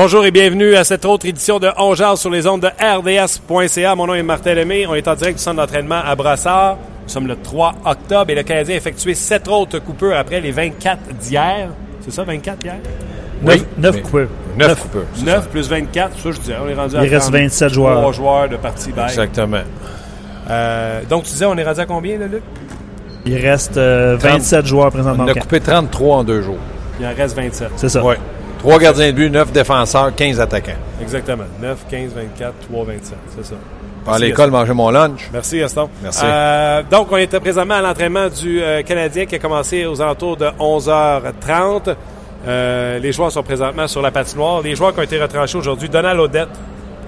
Bonjour et bienvenue à cette autre édition de On Jase sur les ondes de RDS.ca. Mon nom est Martin Lemay. On est en direct du centre d'entraînement à Brassard. Nous sommes le 3 octobre et le Canadien a effectué sept autres coupures après les 24 d'hier. C'est ça, 24 hier? 9, 9 coupeurs. 9 coupeurs. 9 plus 24, ça je disais, on est rendu à Il reste 27 joueurs. 3 joueurs de partie bail. Exactement. Euh, donc tu disais, on est rendu à combien, là, Luc? Il reste euh, 27 joueurs présentement. On a coupé 33 en deux jours. Il en reste 27. C'est ça. Oui. 3 gardiens de but, 9 défenseurs, 15 attaquants. Exactement. 9, 15, 24, 3, 27. C'est ça. Merci, l'école, manger mon lunch. Merci Gaston. Merci. Euh, donc, on était présentement à l'entraînement du euh, Canadien qui a commencé aux alentours de 11h30. Euh, les joueurs sont présentement sur la patinoire. Les joueurs qui ont été retranchés aujourd'hui, Donald Odette,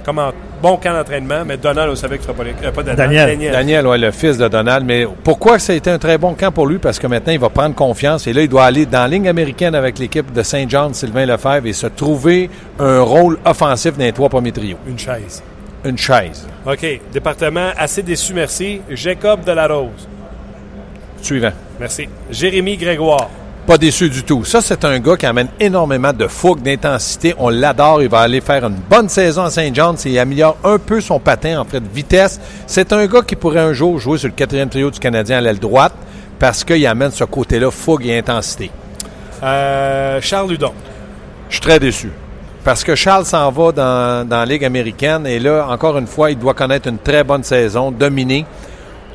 comme en bon camp d'entraînement, mais Donald, on savait qu'il ne ferait pas, les, euh, pas Donald, Daniel. Daniel, ouais, le fils de Donald. Mais pourquoi ça a été un très bon camp pour lui? Parce que maintenant, il va prendre confiance et là, il doit aller dans la ligne américaine avec l'équipe de Saint John, Sylvain Lefebvre, et se trouver un rôle offensif dans les trois premiers trios. Une chaise. Une chaise. OK. Département assez déçu, merci. Jacob Delarose. Suivant. Merci. Jérémy Grégoire. Pas déçu du tout. Ça, c'est un gars qui amène énormément de fougue, d'intensité. On l'adore. Il va aller faire une bonne saison à Saint John. Il améliore un peu son patin en fait de vitesse. C'est un gars qui pourrait un jour jouer sur le quatrième trio du Canadien à l'aile droite parce qu'il amène ce côté-là, fougue et intensité. Euh, Charles Ludon. Je suis très déçu. Parce que Charles s'en va dans, dans la Ligue américaine et là, encore une fois, il doit connaître une très bonne saison, dominer.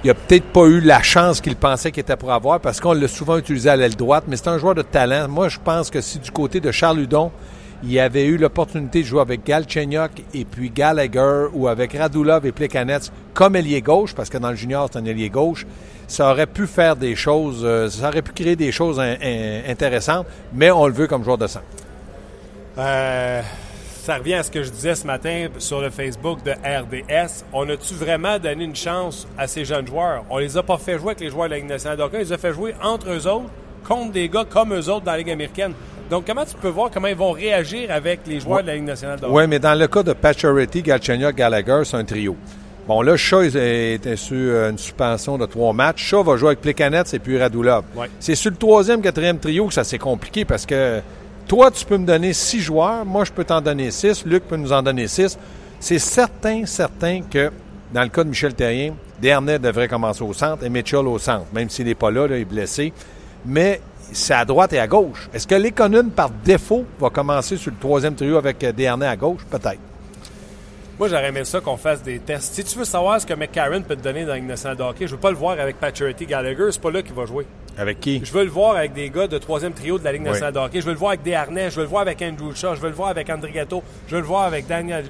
Il n'a peut-être pas eu la chance qu'il pensait qu'il était pour avoir parce qu'on l'a souvent utilisé à l'aile droite, mais c'est un joueur de talent. Moi, je pense que si du côté de Charles Hudon, il avait eu l'opportunité de jouer avec Gal Chenyok et puis Gallagher ou avec Radulov et Plekanec comme ailier gauche, parce que dans le junior, c'est un ailier gauche, ça aurait pu faire des choses, euh, ça aurait pu créer des choses in- in- intéressantes, mais on le veut comme joueur de centre. Euh, ça revient à ce que je disais ce matin sur le Facebook de RDS. On a-tu vraiment donné une chance à ces jeunes joueurs? On les a pas fait jouer avec les joueurs de la Ligue nationale. Donc, on les a fait jouer entre eux autres, contre des gars comme eux autres dans la Ligue américaine. Donc, comment tu peux voir comment ils vont réagir avec les joueurs de la Ligue nationale de hockey? Oui, mais dans le cas de Pacioretty, Galchenyuk, Gallagher, c'est un trio. Bon, là, Shaw était sur euh, une suspension de trois matchs. Shaw va jouer avec Plekanec et puis Radulov. Ouais. C'est sur le troisième, quatrième trio que ça s'est compliqué parce que toi, tu peux me donner six joueurs. Moi, je peux t'en donner six. Luc peut nous en donner six. C'est certain, certain que dans le cas de Michel Terrien, Dernay devrait commencer au centre et Mitchell au centre, même s'il n'est pas là, il est blessé. Mais c'est à droite et à gauche. Est-ce que l'économe, par défaut, va commencer sur le troisième trio avec euh, Dernay à gauche? Peut-être. Moi, j'aurais aimé ça qu'on fasse des tests. Si tu veux savoir ce que McCarron peut te donner dans la Ligue nationale de hockey, je veux pas le voir avec Pacioretty Gallagher. C'est pas là qu'il va jouer. Avec qui? Je veux le voir avec des gars de troisième trio de la Ligue Oui. nationale de hockey. Je veux le voir avec Desharnais. Je veux le voir avec Andrew Shaw. Je veux le voir avec André Gatto. Je veux le voir avec Daniel,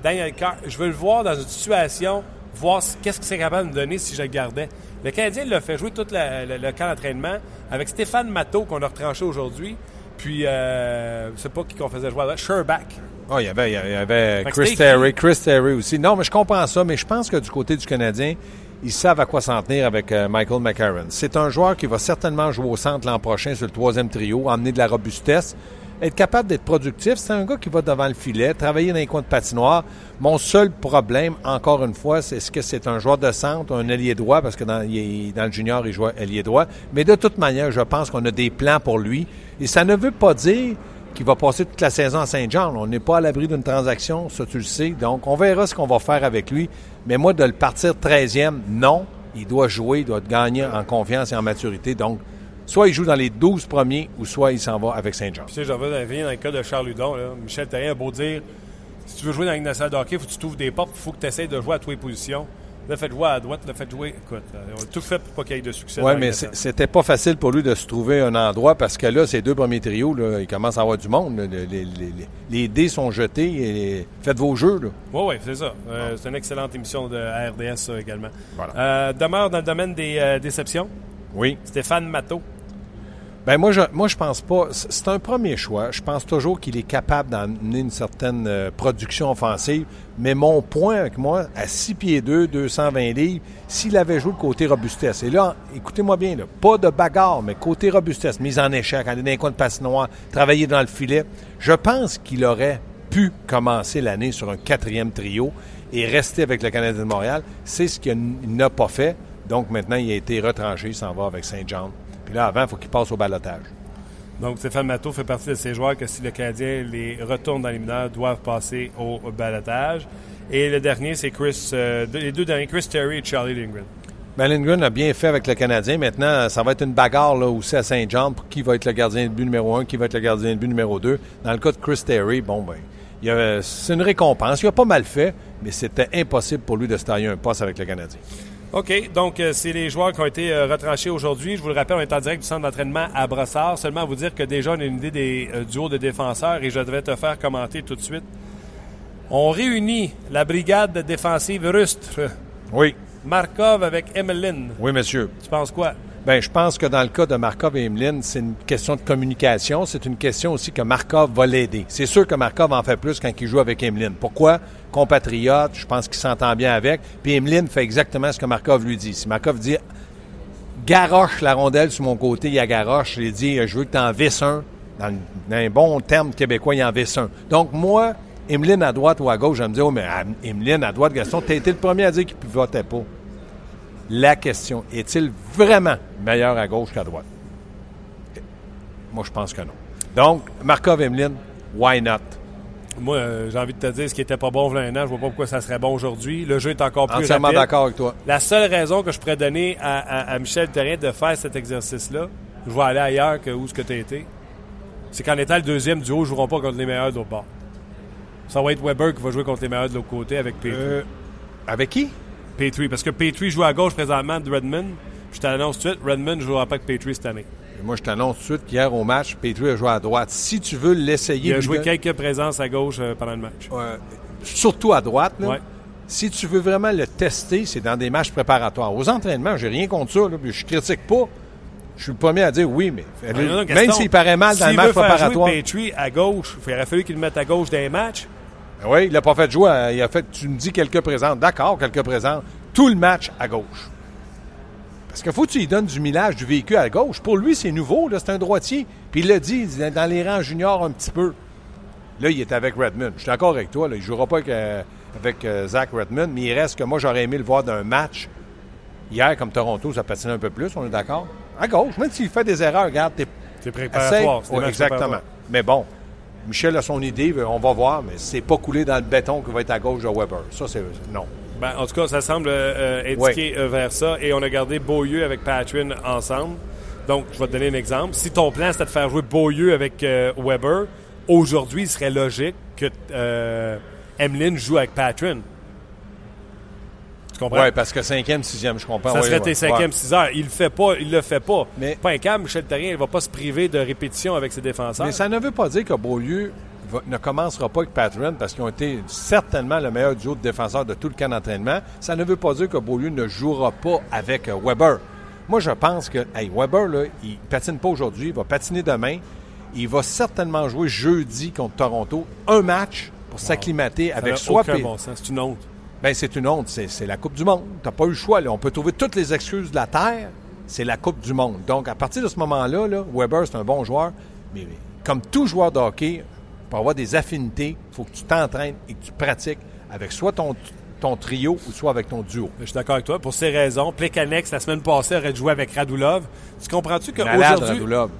Daniel Carr. Je veux le voir dans une situation, voir ce- qu'est-ce qu'il serait capable de me donner si je le gardais. Le Canadien l'a fait jouer tout la- le, le camp d'entraînement avec Stéphane Matteau qu'on a retranché aujourd'hui. Puis, euh, je sais pas qui qu'on faisait jouer là. Sherback. Oh, il y avait, il y avait- Chris Terry, Chris Terry aussi. Non, mais je comprends ça, mais je pense que du côté du Canadien, ils savent à quoi s'en tenir avec euh, Michael McCarron. C'est un joueur qui va certainement jouer au centre l'an prochain sur le troisième trio, emmener de la robustesse, être capable d'être productif. C'est un gars qui va devant le filet, travailler dans les coins de patinoire. Mon seul problème, encore une fois, c'est est-ce que c'est un joueur de centre, un ailier droit, parce que dans, il est- dans le junior, il joue ailier droit. Mais de toute manière, je pense qu'on a des plans pour lui. Et ça ne veut pas dire qui va passer toute la saison à Saint-Jean. On n'est pas à l'abri d'une transaction, ça tu le sais. Donc, on verra ce qu'on va faire avec lui. Mais moi, de le partir 13e, non. Il doit jouer, il doit gagner en confiance et en maturité. Donc, soit il joue dans les 12 premiers ou soit il s'en va avec Saint-Jean. Tu sais, j'en veux dans le cas de Charles Hudon. Michel Terrien a beau dire si tu veux jouer dans la nationale de hockey, il faut que tu t'ouvres des portes, il faut que tu essaies de jouer à toutes les positions. Le fait jouer à droite, le fait jouer. Écoute, euh, on a tout fait pour pas qu'il y ait de succès. Oui, mais c'était pas facile pour lui de se trouver un endroit parce que là, ces deux premiers trios, là, il commence à avoir du monde. Les, les- les- les dés sont jetés et faites vos jeux. Oui, oui, c'est ça. Euh, c'est une excellente émission de RDS, ça, également. Voilà. Euh, demeure dans le domaine des euh, déceptions. Oui. Stéphane Matteau. Ben moi, je, moi, je pense pas. C'est un premier choix. Je pense toujours qu'il est capable d'amener une certaine euh, production offensive. Mais mon point avec moi, à 6 pieds 2, 220 livres, s'il avait joué le côté robustesse. Et là, écoutez-moi bien, là, pas de bagarre, mais côté robustesse, mise en échec, aller dans les coins de passe noire, travailler dans le filet. Je pense qu'il aurait pu commencer l'année sur un quatrième trio et rester avec le Canadien de Montréal. C'est ce qu'il n'a pas fait. Donc maintenant, il a été retranché, il s'en va avec Saint-Jean. Puis là, avant, il faut qu'il passe au balotage. Donc, Stéphane Matteau fait partie de ces joueurs que si le Canadien les retourne dans les mineurs, doivent passer au balotage. Et le dernier, c'est Chris, euh, les deux derniers, Chris Terry et Charlie Lindgren. Ben, Lindgren a bien fait avec le Canadien. Maintenant, ça va être une bagarre là, aussi à Saint-Jean pour qui va être le gardien de but numéro un, qui va être le gardien de but numéro deux. Dans le cas de Chris Terry, bon, ben, c'est une récompense. Il a pas mal fait, mais c'était impossible pour lui de se tailler un poste avec le Canadien. OK, donc euh, c'est les joueurs qui ont été euh, retranchés aujourd'hui. Je vous le rappelle, on est en direct du centre d'entraînement à Brossard. Seulement à vous dire que déjà, on a une idée des euh, duos de défenseurs et je devais te faire commenter tout de suite. On réunit la brigade défensive rustre, Oui, Markov avec Emeline. oui, monsieur. Tu penses quoi? Ben, je pense que dans le cas de Markov et Emeline, c'est une question de communication. C'est une question aussi que Markov va l'aider. C'est sûr que Markov en fait plus quand il joue avec Emeline. Pourquoi? Compatriote, je pense qu'il s'entend bien avec. Puis Emeline fait exactement ce que Markov lui dit. Si Markov dit garoche la rondelle sur mon côté, il y a garoche, lui dis je veux que tu en visses un. Dans, un bon terme québécois, il en visse un. Donc, moi, Emeline à droite ou à gauche, je me dire, oh, mais ah, Emeline à droite, Gaston, tu été le premier à dire qu'il ne votait pas. La question, est-il vraiment meilleur à gauche qu'à droite? Moi, je pense que non. Donc, Markov Emeline, why not? Moi, euh, j'ai envie de te dire, ce qui était pas bon il y a un an, je vois pas pourquoi ça serait bon aujourd'hui. Le jeu est encore plus Entièrement d'accord avec toi. La seule raison que je pourrais donner à, à- à Michel Terrien de faire cet exercice-là, je vais aller ailleurs que où ce que tu as été, c'est qu'en étant le deuxième duo, ils ne joueront pas contre les meilleurs de l'autre bord. Ça va être Weber qui va jouer contre les meilleurs de l'autre côté avec Petrie. Euh, avec qui? Petrie, parce que Petrie joue à gauche présentement de Redmond. Je t'annonce tout de suite, Redmond ne jouera pas avec Petrie cette année. Moi, je t'annonce tout de suite qu'hier au match, Petrie a joué à droite. Si tu veux l'essayer... Il a joué quelques présences à gauche euh, pendant le match. Euh, surtout à droite. là. Ouais. Si tu veux vraiment le tester, c'est dans des matchs préparatoires. Aux entraînements, j'ai rien contre ça. Là, puis je critique pas. Je suis le premier à dire oui, mais Non, non, même s'il paraît mal dans le match veut faire préparatoire. jouer Petrie à gauche, il aurait fallu qu'il le mette à gauche dans les matchs. Oui, il l'a pas fait jouer. à- Il a fait, tu me dis quelques présents. D'accord, quelques présents. Tout le match à gauche. Parce qu'il faut que tu lui donnes du millage du véhicule à gauche. Pour lui, c'est nouveau. là, C'est un droitier. Puis il l'a dit, il dans les rangs juniors un petit peu. Là, il est avec Redmond. Je suis d'accord avec toi. Là. Il ne jouera pas avec, euh, avec, euh, Zach Redmond, mais il reste que moi, j'aurais aimé le voir d'un match. Hier, comme Toronto, ça patinait un peu plus, on est d'accord? À gauche. Même s'il fait des erreurs, regarde, t'es C'est préparatoire. matchs exactement. Mais bon, Michel a son idée, on va voir, mais c'est pas coulé dans le béton qui va être à gauche de Weber. Ça, c'est non. Ben, en tout cas, ça semble euh, indiquer euh, vers ça. Et on a gardé Beaulieu avec Patrin ensemble. Donc, je vais te donner un exemple. Si ton plan, c'était de faire jouer Beaulieu avec euh, Weber, aujourd'hui, il serait logique que euh, Emeline joue avec Patrin. Tu comprends? Oui, parce que cinquième, sixième, je comprends. Ça serait ouais. tes cinquième, Ouais. six heures. Il le fait pas, il le fait pas. Mais- Pas un câble, Michel Terrien, il va pas se priver de répétition avec ses défenseurs. Mais ça ne veut pas dire que Beaulieu va- ne commencera pas avec Patron parce qu'ils ont été certainement le meilleur duo de défenseurs de tout le camp d'entraînement. Ça ne veut pas dire que Beaulieu ne jouera pas avec euh, Weber. Moi, je pense que hey, Weber, là, il patine pas aujourd'hui, il va patiner demain. Il va certainement jouer jeudi contre Toronto un match pour s'acclimater avec P- bon. C'est une honte. Ben, c'est une honte. C'est, la Coupe du Monde. Tu pas eu le choix. Là. On peut trouver toutes les excuses de la Terre. C'est la Coupe du Monde. Donc, à partir de ce moment-là, là, Weber, c'est un bon joueur. Mais, comme tout joueur de hockey, pour avoir des affinités, il faut que tu t'entraînes et que tu pratiques avec soit ton, ton trio ou soit avec ton duo. Je suis d'accord avec toi. Pour ces raisons, Plekanex, la semaine passée, aurait joué avec Radulov. Tu comprends-tu Malade, qu'aujourd'hui. Radulov.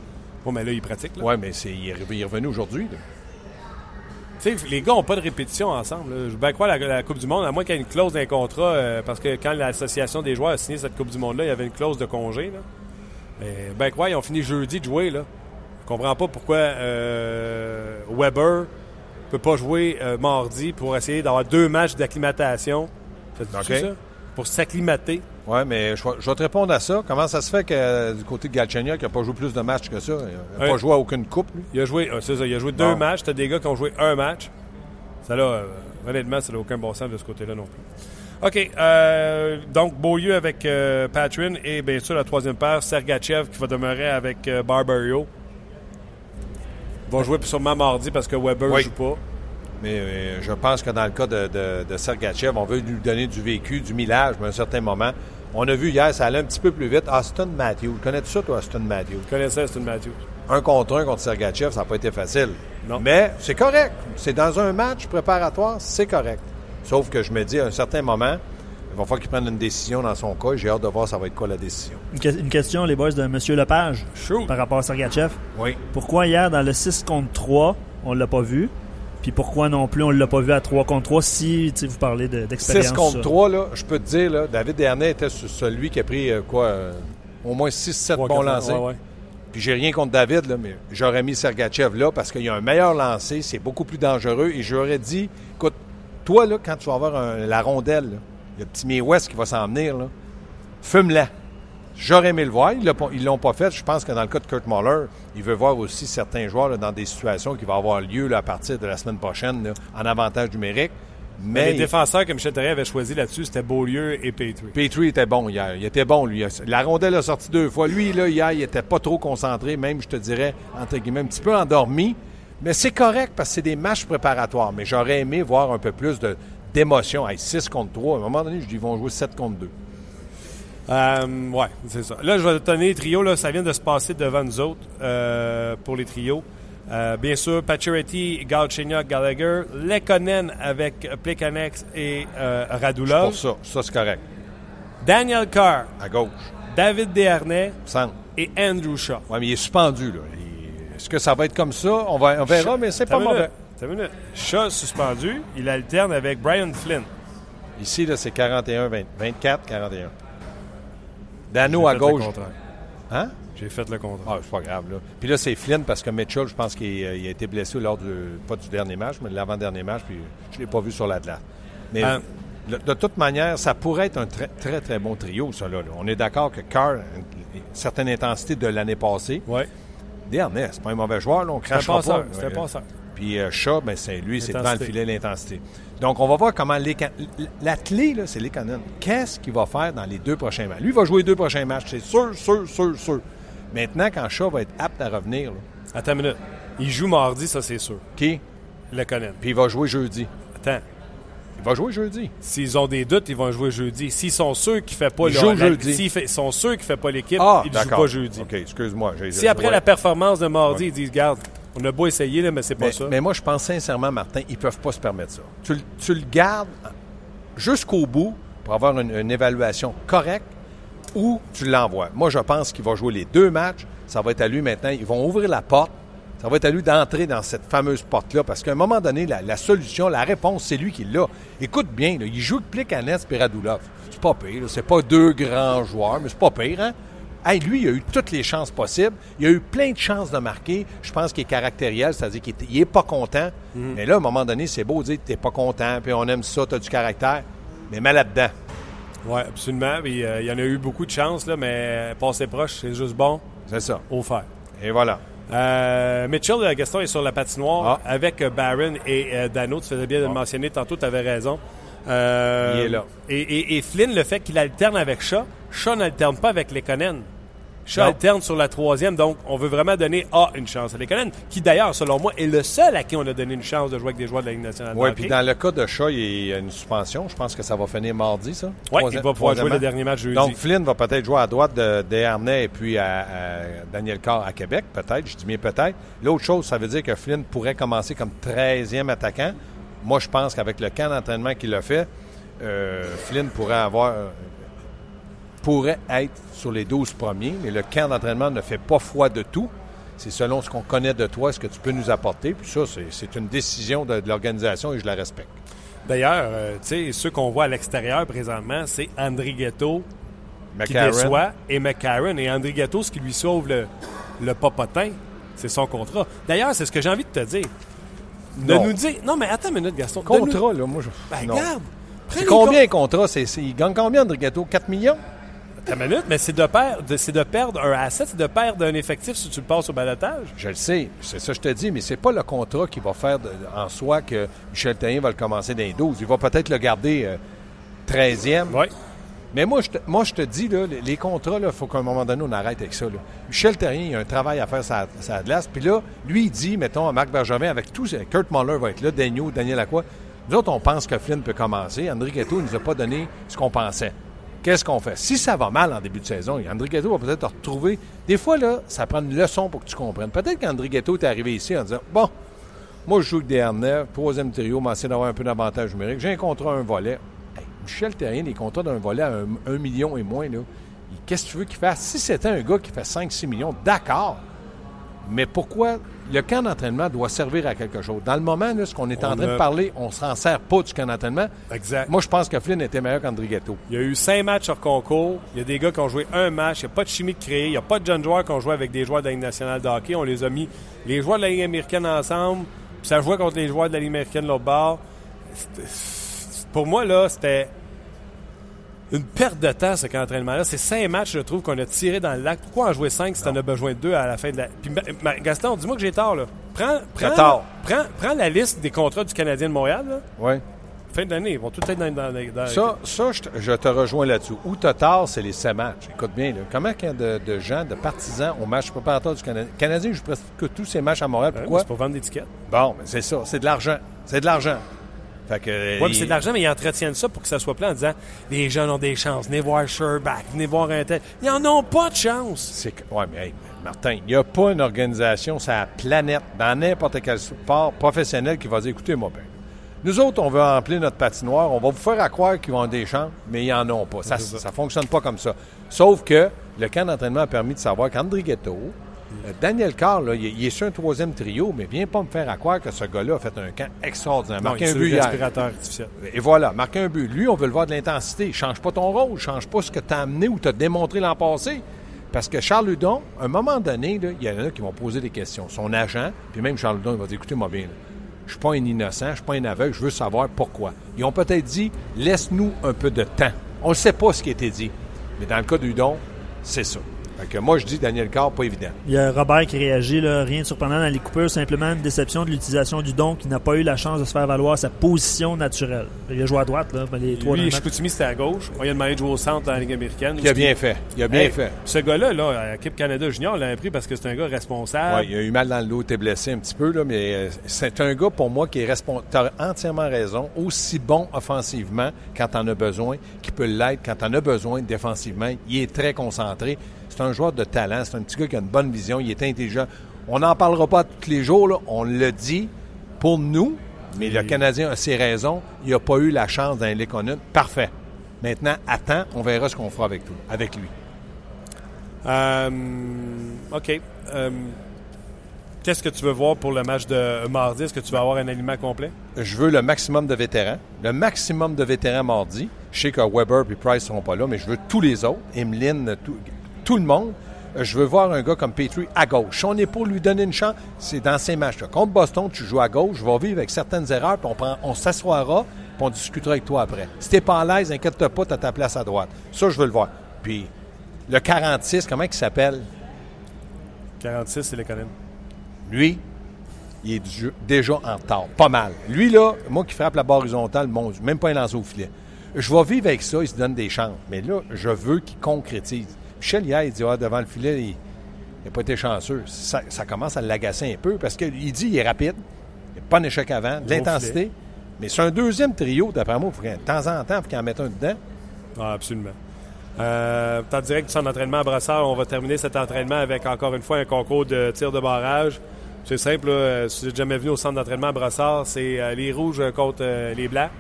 Bon, mais là, il pratique. Oui, mais est, il est revenu aujourd'hui. Les gars n'ont pas de répétition ensemble. là. Je veux bien croire la, la Coupe du Monde, à moins qu'il y ait une clause d'un contrat, euh, parce que quand l'association des joueurs a signé cette Coupe du Monde-là, il y avait une clause de congé. Là. Mais ben quoi, ils ont fini jeudi de jouer. Là. Je comprends pas pourquoi euh, Weber peut pas jouer euh, mardi pour essayer d'avoir deux matchs d'acclimatation. Ça? Pour s'acclimater. Oui, mais je, vais- je vais te répondre à ça. Comment ça se fait que du côté de Galchenyuk, il n'a pas joué plus de matchs que ça? Il n'a pas joué à aucune coupe, lui? Il a joué, ah, c'est ça, il a joué deux matchs. T'as des gars qui ont joué un match. Ça là, euh, honnêtement, ça n'a aucun bon sens de ce côté-là non plus. OK. euh, donc, Beaulieu avec euh, Patrin et bien sûr la troisième paire, Sergachev qui va demeurer avec euh, Barbario. Va jouer sûrement mardi parce que Weber ne Oui. joue pas. Mais euh, je pense que dans le cas de, de, de Sergachev, on veut lui donner du vécu, du millage, mais à un certain moment. On a vu hier, ça allait un petit peu plus vite. Austin Matthews. Connais-tu ça, toi, Austin Matthews? Tu connaissais Aston Matthews. Un contre un contre Sergachev, ça n'a pas été facile. Non. Mais c'est correct. C'est dans un match préparatoire, c'est correct. Sauf que je me dis, à un certain moment, Il va falloir qu'il prenne une décision dans son cas. J'ai hâte de voir ça va être quoi la décision. Une, que- une question, les boys, de M. Lepage par rapport à Sergachev. Oui. Pourquoi hier, dans le 6 contre 3, on l'a pas vu? Puis pourquoi non plus on l'a pas vu à 3 contre 3 si vous parlez de- d'expérience? 6 contre ça? 3, là, je peux te dire, là, David Dernay était celui qui a pris euh, quoi, euh, au moins 6-7 Trois, bons lancers. ouais, ouais. Puis j'ai rien contre David, là, mais j'aurais mis Sergachev là parce qu'il y a un meilleur lancé, c'est beaucoup plus dangereux. Et j'aurais dit, écoute, toi, là, quand tu vas avoir un- la rondelle, là, le petit May West qui va s'en venir, fume-la. J'aurais aimé le voir. Ils ne l'ont pas fait. Je pense que dans le cas de Kurt Muller, il veut voir aussi certains joueurs là, dans des situations qui vont avoir lieu là, à partir de la semaine prochaine là, en avantage numérique. Mais Les défenseurs que Michel Therrien avait choisi là-dessus, c'était Beaulieu et Petrie. Petrie était bon hier. Il était bon, lui. La rondelle a sorti deux fois. Lui, là, hier, il était pas trop concentré, même, je te dirais, entre guillemets, un petit peu endormi. Mais c'est correct parce que c'est des matchs préparatoires. Mais j'aurais aimé voir un peu plus d'émotion. Hey, 6 contre 3. À un moment donné, je dis, ils vont jouer 7 contre 2. Euh, ouais, c'est ça. Là, je vais te donner les trios. Là, ça vient de se passer devant nous autres euh, pour les trios. Euh, bien sûr, Pacioretty, Galchenyuk, Gallagher, Lekonen avec Plekanex et Radulov, Pour ça, ça, c'est correct. Daniel Carr, À gauche, David Desharnais centre. et Andrew Shaw. Ouais, mais il est suspendu, là. Il- Est-ce que ça va être comme ça? On, va, on verra, mais c'est pas mauvais. minute. Shaw suspendu, il alterne avec Brian Flynn. Ici, là, c'est 41, 20, 24, 41. Dano à gauche. Le contraire. Hein? J'ai fait le contraire. Ah, c'est pas grave, là. Puis là, c'est Flynn parce que Mitchell, je pense qu'il euh, a été blessé lors du, pas du dernier match, mais de l'avant-dernier match, puis je ne l'ai pas vu sur l'Atlas. Mais le- de toute manière, ça pourrait être un très, très, très bon trio, ça, là. On est d'accord que Carr, une, une certaine intensité de l'année passée. Ouais. Dernier, c'est pas un mauvais joueur, là. On C'est un crachera passeur. pas. C'est un Ouais. passeur. Puis euh, Shaw, ben, c'est lui, c'est devant le filet l'intensité. Donc, on va voir comment les La clé, là, c'est les canons. Qu'est-ce qu'il va faire dans les deux prochains matchs? Lui, il va jouer les deux prochains matchs, c'est sûr, sûr, sûr, sûr. Maintenant, quand Shaw va être apte à revenir, là, Attends une minute. Il joue mardi, ça c'est sûr. qui? Lekonen. Puis il va jouer jeudi. Attends. Il va jouer jeudi. S'ils ont des doutes, ils vont jouer jeudi. S'ils sont sûrs qu'il ne fait pas le- jeudi. S'ils sont sûrs qu'il ne fait pas l'équipe, Ah, ils ne jouent pas jeudi. OK, excuse-moi. Si après la performance de mardi, ils disent Garde, on a beau essayer, là, mais c'est pas mais, ça. mais moi, je pense sincèrement, Martin, ils ne peuvent pas se permettre ça. Tu, le- tu le gardes jusqu'au bout pour avoir une, une évaluation correcte ou tu l'envoies. Moi, je pense qu'il va jouer les deux matchs. Ça va être à lui maintenant. Ils vont ouvrir la porte. Ça va être à lui d'entrer dans cette fameuse porte-là parce qu'à un moment donné, la, la solution, la réponse, c'est lui qui l'a. Écoute bien, là, il joue que Plekanec et Radulov. C'est pas pire. C'est pas deux grands joueurs, mais c'est pas pire, hein? Hey, lui, il a eu toutes les chances possibles. Il a eu plein de chances de marquer. Je pense qu'il est caractériel, c'est-à-dire qu'il est, il est pas content. Mais là, à un moment donné, c'est beau de dire que t'es pas content, puis on aime ça, tu as du caractère. Mais mets là-dedans. Oui, absolument. Puis, euh, il y en a eu beaucoup de chance, là, mais passer proche, c'est juste bon C'est ça. au faire. Et voilà. Euh, Mitchell, euh, Gaston est sur la patinoire Ah. avec euh, Barron et euh, Dano. Tu faisais bien de le mentionner tantôt, tu avais raison. Euh, Il est là. Et, et- et Flynn, le fait qu'il alterne avec Shaw, Shaw n'alterne pas avec Lekonen. Non. alterne sur la troisième, donc on veut vraiment donner A une chance à Lekonen, qui d'ailleurs, selon moi, est le seul à qui on a donné une chance de jouer avec des joueurs de la Ligue nationale. Oui, puis dans le cas de Shaw, il y a une suspension. Je pense que ça va finir mardi, ça. Troisième- il va pouvoir jouer le dernier match jeudi. Donc, Flynn va peut-être jouer à droite de Desharnais et puis à, à Daniel Carr à Québec, peut-être. Je dis bien peut-être. L'autre chose, ça veut dire que Flynn pourrait commencer comme 13e attaquant. Moi, je pense qu'avec le camp d'entraînement qu'il a fait, euh, Flynn pourrait avoir pourrait être sur les 12 premiers, mais le camp d'entraînement ne fait pas foi de tout. C'est selon ce qu'on connaît de toi, ce que tu peux nous apporter. Puis ça, c'est- une décision de, de l'organisation et je la respecte. D'ailleurs, euh, tu sais, ceux qu'on voit à l'extérieur présentement, c'est André Ghetto qui déçoit et McCarron. Et André Ghetto, ce qui lui sauve le, le popotin, c'est son contrat. D'ailleurs, c'est ce que j'ai envie de te dire. De Non. nous dire. Non, mais attends une minute, Gaston. Nous- Contrat, là, moi, je. Ben, regarde. combien contrat? C'est- il gagne combien, André Gâteau? 4 millions? Minute, mais c'est de, perdre, de- c'est de perdre un asset, c'est de perdre un effectif si tu le passes au balotage. Je le sais, c'est ça que je te dis, mais c'est pas le contrat qui va faire de- en soi que Michel Therrien va le commencer dans les 12. Il va peut-être le garder euh, 13e. Oui. Mais moi je, te, moi, je te dis, là, les, les contrats, il faut qu'à un moment donné, on arrête avec ça. là. Michel Therrien, il a un travail à faire sur sa glace. Puis là, lui, il dit, mettons, à Marc Bergevin, avec tout, Kurt Muller va être là, Daniel, Daniel Lacroix. Nous autres, on pense que Flynn peut commencer. André Ghetto ne nous a pas donné ce qu'on pensait. Qu'est-ce qu'on fait? Si ça va mal en début de saison, André Ghetto va peut-être retrouver. Des fois, là, ça prend une leçon pour que tu comprennes. Peut-être qu'André Ghetto est arrivé ici en disant Bon, moi, je joue avec des Harnais, troisième trio, m'essayer d'avoir un peu d'avantage numérique. J'ai un contrat, un volet. Michel Terrien, les contrats d'un volet à 1 million et moins, là, qu'est-ce que tu veux qu'il fasse? Si c'était un gars qui fait 5-6 millions, d'accord. Mais pourquoi le camp d'entraînement doit servir à quelque chose? Dans le moment, là, ce qu'on est en train de parler, on ne s'en sert pas du camp d'entraînement. Exact. Moi, je pense que Flynn était meilleur qu'Andrighetto. Il y a eu cinq matchs hors concours. Il y a des gars qui ont joué un match. Il n'y a pas de chimie de créer. Il n'y a pas de jeunes joueurs qui ont joué avec des joueurs de la Ligue nationale de hockey. On les a mis, les joueurs de la Ligue américaine ensemble. Puis ça jouait contre les joueurs de la Ligue américaine de l'autre bord. Pour moi, là, c'était une perte de temps, ce camp d'entraînement-là. C'est cinq matchs, je trouve, qu'on a tiré dans le lac. Pourquoi en jouer cinq si t'en as besoin de deux à la fin de la. Puis, Gaston, dis-moi que j'ai tort, là. Prends, prends, prends, prends, la liste des contrats du Canadien de Montréal, là. Oui. Fin d'année, ils vont tout être dans, dans, Ça, ça je, te, rejoins là-dessus. Où t'as tort, c'est les sept matchs. Écoute bien, là. Comment il y a de, gens, de partisans au match préparatoire du Canadien? Le Canadien joue presque tous ces matchs à Montréal. Pourquoi? c'est pour vendre des tickets. Bon, mais c'est ça. C'est de l'argent. C'est de l'argent. Oui, mais c'est de l'argent, mais ils entretiennent ça pour que ça soit plein en disant les jeunes ont des chances, venez voir Sherback, venez voir un tel. Ils n'en ont pas de chance. C'est Oui, mais Martin, il n'y a pas une organisation sur la planète, dans n'importe quel sport professionnel, qui va dire écoutez-moi bien. Nous autres, on veut remplir notre patinoire, on va vous faire croire qu'ils ont des chances, mais ils n'en ont pas. Ça ne fonctionne pas comme ça. Sauf que le camp d'entraînement a permis de savoir qu'André Ghetto, euh, Daniel Carr, là, il, est sur un troisième trio, mais viens pas me faire croire que ce gars-là a fait un camp extraordinaire. Non, un but artificiel. Et voilà, marquer un but. Lui, on veut le voir de l'intensité. Change pas ton rôle, change pas ce que tu as amené ou tu as démontré l'an passé. Parce que Charles Ludon, à un moment donné, il y en a qui vont poser des questions. Son agent, puis même Charles Ludon, il va dire écoutez-moi bien, je suis pas un innocent, je suis pas un aveugle, je veux savoir pourquoi. Ils ont peut-être dit laisse-nous un peu de temps. On ne sait pas ce qui a été dit. Mais dans le cas de Ludon, c'est ça moi, je dis Daniel Carr, pas évident. Il y a Robert qui réagit, là, rien de surprenant dans les coupures, simplement une déception de l'utilisation du don qui n'a pas eu la chance de se faire valoir sa position naturelle. Il a joué à droite, là, les trois Lui, Chicoutimi, c'était à gauche. On a demandé de jouer au centre dans la Ligue américaine. Il a bien fait. Il a bien fait. Ce gars-là, là, l'équipe Canada Junior, l'a pris parce que c'est un gars responsable. Oui, il a eu mal dans le dos, il était blessé un petit peu, là, mais euh, c'est un gars, pour moi, qui est responsable. Tu as entièrement raison. Aussi bon offensivement quand t'en as besoin, qui peut l'être quand t'en as besoin défensivement. Il est très concentré. C'est un joueur de talent. C'est un petit gars qui a une bonne vision. Il est intelligent. On n'en parlera pas tous les jours. Là. On le dit pour nous, mais le Canadien a ses raisons. Il n'a pas eu la chance dans l'économie. Parfait. Maintenant, attends, on verra ce qu'on fera avec, tout, avec lui. Euh, OK. Euh, qu'est-ce que tu veux voir pour le match de mardi? Est-ce que tu vas avoir un aliment complet? Je veux le maximum de vétérans. Le maximum de vétérans mardi. Je sais que Weber et Price ne seront pas là, mais je veux tous les autres. Emeline, tout, tout le monde. Euh, je veux voir un gars comme Petrie à gauche. Si on est pour lui donner une chance, c'est dans ces matchs-là. Contre Boston, tu joues à gauche, je vais vivre avec certaines erreurs, puis on, on s'assoira, puis on discutera avec toi après. Si t'es pas à l'aise, inquiète-toi pas, t'as ta place à droite. Ça, je veux le voir. Puis, le 46, comment il s'appelle? 46, c'est le Colin. Lui, il est déjà en retard. Pas mal. Lui, là, moi qui frappe la barre horizontale, mon même pas un lancer au filet. Je vais vivre avec ça, il se donne des chances. Mais là, je veux qu'il concrétise. Michel, hier, il dit ah, devant le filet, il n'a pas été chanceux. Ça, commence à l'agacer un peu parce qu'il dit qu'il est rapide. Il n'y a pas d'échec avant, de l'intensité. Mais c'est un deuxième trio, d'après moi, de temps en temps, il faut qu'il en mette un dedans. Ah, absolument. Euh, en direct du centre d'entraînement à Brassard, on va terminer cet entraînement avec encore une fois un concours de tir de barrage. C'est simple, là, si vous n'êtes jamais venu au centre d'entraînement à Brassard, c'est euh, les rouges contre euh, les blancs.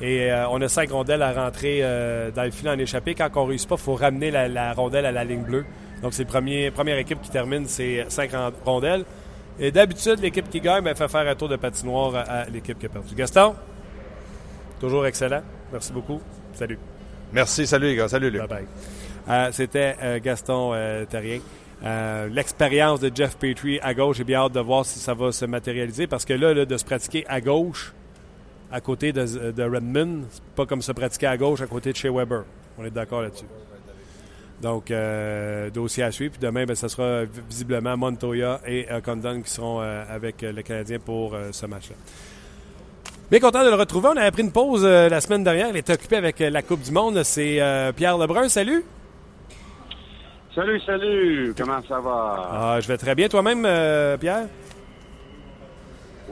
Et euh, on a cinq rondelles à rentrer euh, dans le filet en échappé. Quand on ne réussit pas, il faut ramener la, rondelle à la ligne bleue. Donc, c'est la première équipe qui termine ces cinq rondelles. Et d'habitude, l'équipe qui gagne ben, fait faire un tour de patinoire à, l'équipe qui a perdu. Gaston, toujours excellent. Merci beaucoup. Salut. Merci. Salut, les gars. Salut, Luc. Bye bye. Euh, c'était Gaston Terrien. L'expérience de Jeff Petrie à gauche, j'ai bien hâte de voir si ça va se matérialiser parce que là de se pratiquer à gauche, à côté de, de Redmond. C'est pas comme se pratiquer à gauche à côté de chez Weber. On est d'accord là-dessus. Donc, euh, dossier à suivre. Puis demain, ben, ce sera visiblement Montoya et euh, Condon qui seront euh, avec le Canadien pour ce match-là. Bien content de le retrouver. On avait pris une pause la semaine dernière. Il était occupé avec la Coupe du Monde. C'est Pierre Lebrun. Salut. Salut, salut. Comment ça va? Ah, je vais très bien. Toi-même, Pierre?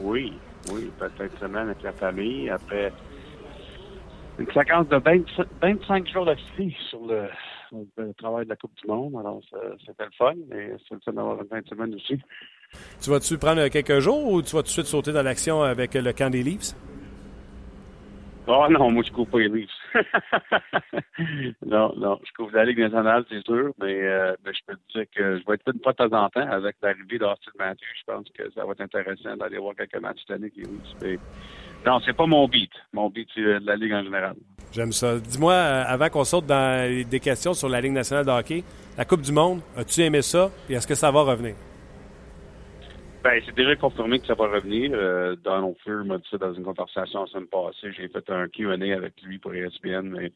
Oui. Oui, peut-être une semaine avec la famille. Après une séquence de 25 jours d'affilée sur le, travail de la Coupe du Monde. Alors, c'était le fun, mais c'est le fun d'avoir une fin de semaine aussi. Tu vas-tu prendre quelques jours ou tu vas tout de suite sauter dans l'action avec le camp des Leafs? Oh non, moi je coupe pas les Leafs. non, non, je couvre la Ligue nationale, c'est sûr, mais, euh, je peux te dire que je vais être une fois de temps en temps avec l'arrivée d'Austin Matthews. Je pense que ça va être intéressant d'aller voir quelques matchs cette année. Mais, non, c'est pas mon beat. Mon beat, c'est la Ligue en général. J'aime ça. Dis-moi, euh, avant qu'on saute dans des questions sur la Ligue nationale de hockey, la Coupe du Monde, as-tu aimé ça? Et est-ce que ça va revenir? Ben, c'est déjà confirmé que ça va revenir. Euh, Donald Fear m'a dit ça dans une conversation la semaine passée. J'ai fait un Q&A avec lui pour ESPN, mais,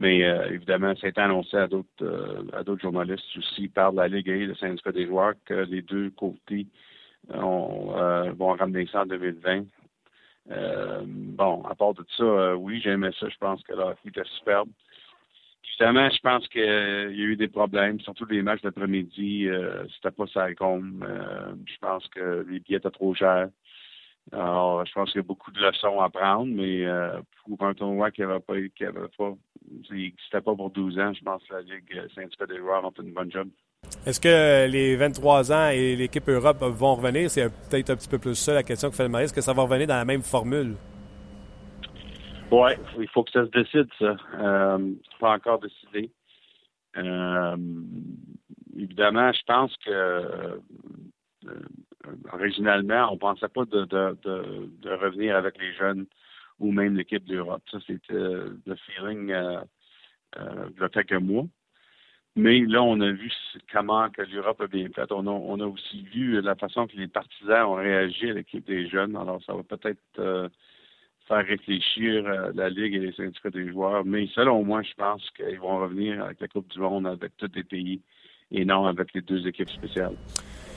mais euh, évidemment, ça a été annoncé à d'autres euh, à d'autres journalistes aussi par la Ligue et le syndicat des joueurs que les deux côtés vont ramener ça en 2020. bon, à part de ça, oui, j'aimais ça. Je pense que la était superbe. Évidemment, je pense qu'il y a eu des problèmes, surtout les matchs d'après-midi. Euh, c'était pas ça euh, je pense que les billets étaient trop chers. Alors, je pense qu'il y a beaucoup de leçons à prendre, mais euh, pour un tournoi qui n'avait pas, pas, pas pour 12 ans, je pense que la Ligue syndicale des joueurs ont fait une bonne job. Est-ce que les 23 ans et l'équipe Europe vont revenir? C'est peut-être un petit peu plus ça la question que fait le mari. Est-ce que ça va revenir dans la même formule? Oui, il faut que ça se décide, ça. Euh, pas encore décidé. Euh, évidemment, je pense que euh, originalement, on pensait pas de, de, de, revenir avec les jeunes ou même l'équipe d'Europe. Ça, c'était le feeling euh, il y quelques mois. Mais là, on a vu comment que l'Europe a bien fait. On a, on a aussi vu la façon que les partisans ont réagi à l'équipe des jeunes. Alors, ça va peut-être faire réfléchir euh, la Ligue et les syndicats des joueurs. Mais selon moi, je pense qu'ils vont revenir avec la Coupe du Monde avec tous les pays et non avec les deux équipes spéciales.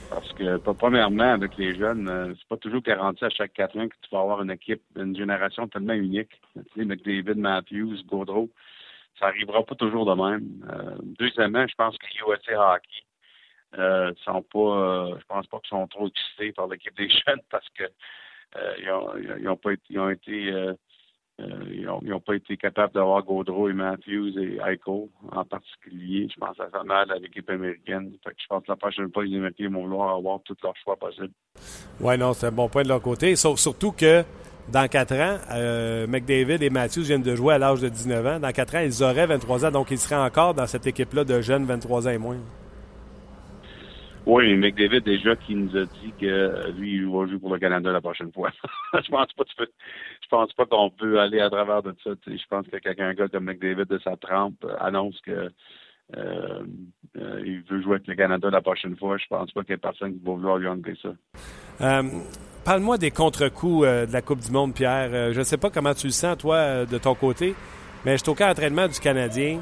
Parce que, premièrement, avec les jeunes, euh, c'est pas toujours garanti à chaque quatre ans que tu vas avoir une équipe, une génération tellement unique. Tu sais, McDavid, Matthews, Gaudreau, ça arrivera pas toujours de même. Euh, deuxièmement, je pense que USA Hockey euh, sont pas, je pense pas qu'ils sont trop excités par l'équipe des jeunes parce que euh, ils n'ont euh, euh, pas été capables d'avoir Gaudreau et Matthews et Eichel en particulier. Je pense à ça mal à l'équipe américaine. je pense que la prochaine fois, les Américains vont vouloir avoir tous leurs choix possibles. Oui, non, c'est un bon point de leur côté. surtout que dans quatre ans, McDavid et Matthews viennent de jouer à l'âge de 19 ans. Dans quatre ans, ils auraient 23 ans, donc ils seraient encore dans cette équipe-là de jeunes 23 ans et moins. Oui, McDavid déjà qui nous a dit que lui, il va jouer pour le Canada la prochaine fois. je pense pas je pense pas qu'on peut aller à travers de ça. Je pense que quelqu'un comme McDavid de sa trempe annonce que euh, euh, veut jouer avec le Canada la prochaine fois. Je pense pas qu'il y ait personne qui va vouloir lui enlever ça. Euh, parle-moi des contre-coups de la Coupe du Monde, Pierre. je ne sais pas comment tu le sens, toi, de ton côté, mais je suis au cas d'entraînement du Canadien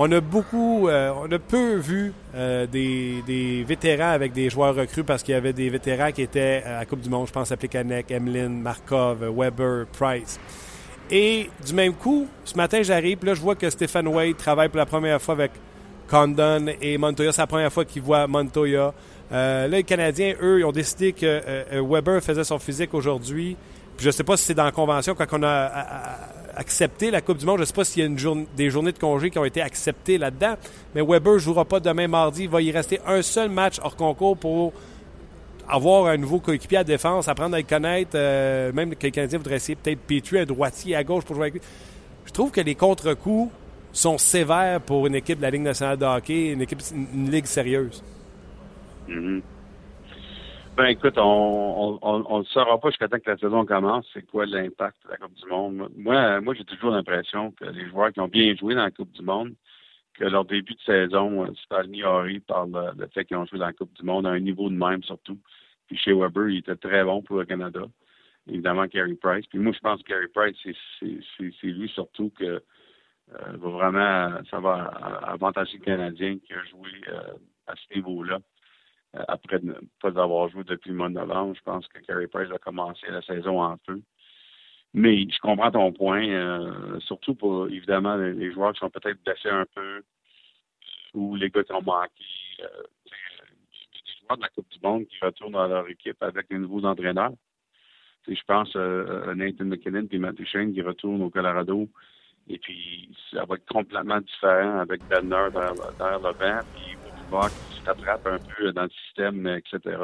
on a beaucoup, euh, on a peu vu euh, des, vétérans avec des joueurs recrues parce qu'il y avait des vétérans qui étaient à Coupe du Monde. Je pense à Plekanec, Emlyn, Markov, Weber, Price. Et du même coup, ce matin, j'arrive, là, je vois que Stephen Wade travaille pour la première fois avec Condon et Montoya. C'est la première fois qu'il voit Montoya. Euh, là, les Canadiens, eux, ils ont décidé que Weber faisait son physique aujourd'hui. Je ne sais pas si c'est dans la convention, quand on a accepté la Coupe du Monde. Je ne sais pas s'il y a une des journées de congé qui ont été acceptées là-dedans, mais Weber ne jouera pas demain mardi. Il va y rester un seul match hors concours pour avoir un nouveau coéquipier à défense, apprendre à le connaître. Euh, même que les Canadiens voudraient essayer peut-être Petrie à droitier, à gauche pour jouer avec lui. Je trouve que les contre-coups sont sévères pour une équipe de la Ligue nationale de hockey, une équipe, une ligue sérieuse. Mm-hmm. Ben écoute, on on, ne saura pas jusqu'à temps que la saison commence, c'est quoi l'impact de la Coupe du Monde. Moi, moi j'ai toujours l'impression que les joueurs qui ont bien joué dans la Coupe du Monde, que leur début de saison euh, fait ignorer par le, fait qu'ils ont joué dans la Coupe du Monde à un niveau de même surtout. Puis chez Weber, il était très bon pour le Canada. Évidemment, Carey Price. Puis moi, je pense que Carey Price, c'est lui surtout que euh, va vraiment, ça va avantager le Canadien qui a joué euh, à ce niveau-là. Euh, après ne pas avoir joué depuis le mois de novembre. Je pense que Carey Price a commencé la saison en feu. Mais je comprends ton point, euh, surtout pour évidemment les, joueurs qui sont peut-être blessés un peu ou les gars qui ont manqué. Euh, des joueurs de la Coupe du Monde qui retournent dans leur équipe avec les nouveaux entraîneurs. je pense à Nathan McKinnon et Matthew Shane qui retournent au Colorado. Et puis, ça va être complètement différent avec Benner derrière, le banc. Puis, qui se rattrape un peu dans le système, etc.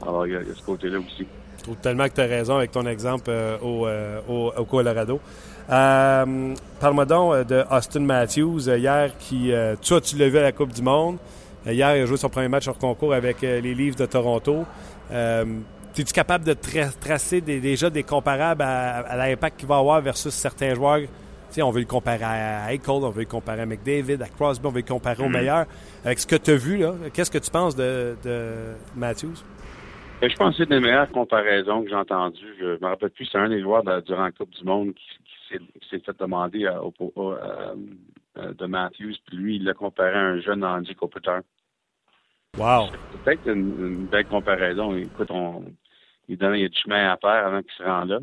Alors, il y a, ce côté-là aussi. trouve tellement que tu as raison avec ton exemple au, au, Colorado. Parle-moi donc de Austin Matthews hier, qui, toi, tu l'as vu à la Coupe du Monde. hier, il a joué son premier match hors concours avec les Leafs de Toronto. Es-tu capable de tracer déjà des comparables à, l'impact qu'il va avoir versus certains joueurs? On veut le comparer à Eichel, on veut le comparer à McDavid, à Crosby, on veut le comparer au mm-hmm. meilleur. Avec ce que tu as vu, qu'est-ce que tu penses de, Matthews? Ben, je pense que c'est une des meilleures comparaisons que j'ai entendues. Je me rappelle plus, c'est un des joueurs durant la Coupe du Monde qui, s'est fait demander à, euh, de Matthews, puis lui, il l'a comparé à un jeune Andy Kopitar. Wow! C'est peut-être une, belle comparaison. Écoute, on, il y a du chemin à faire avant qu'il se rende là.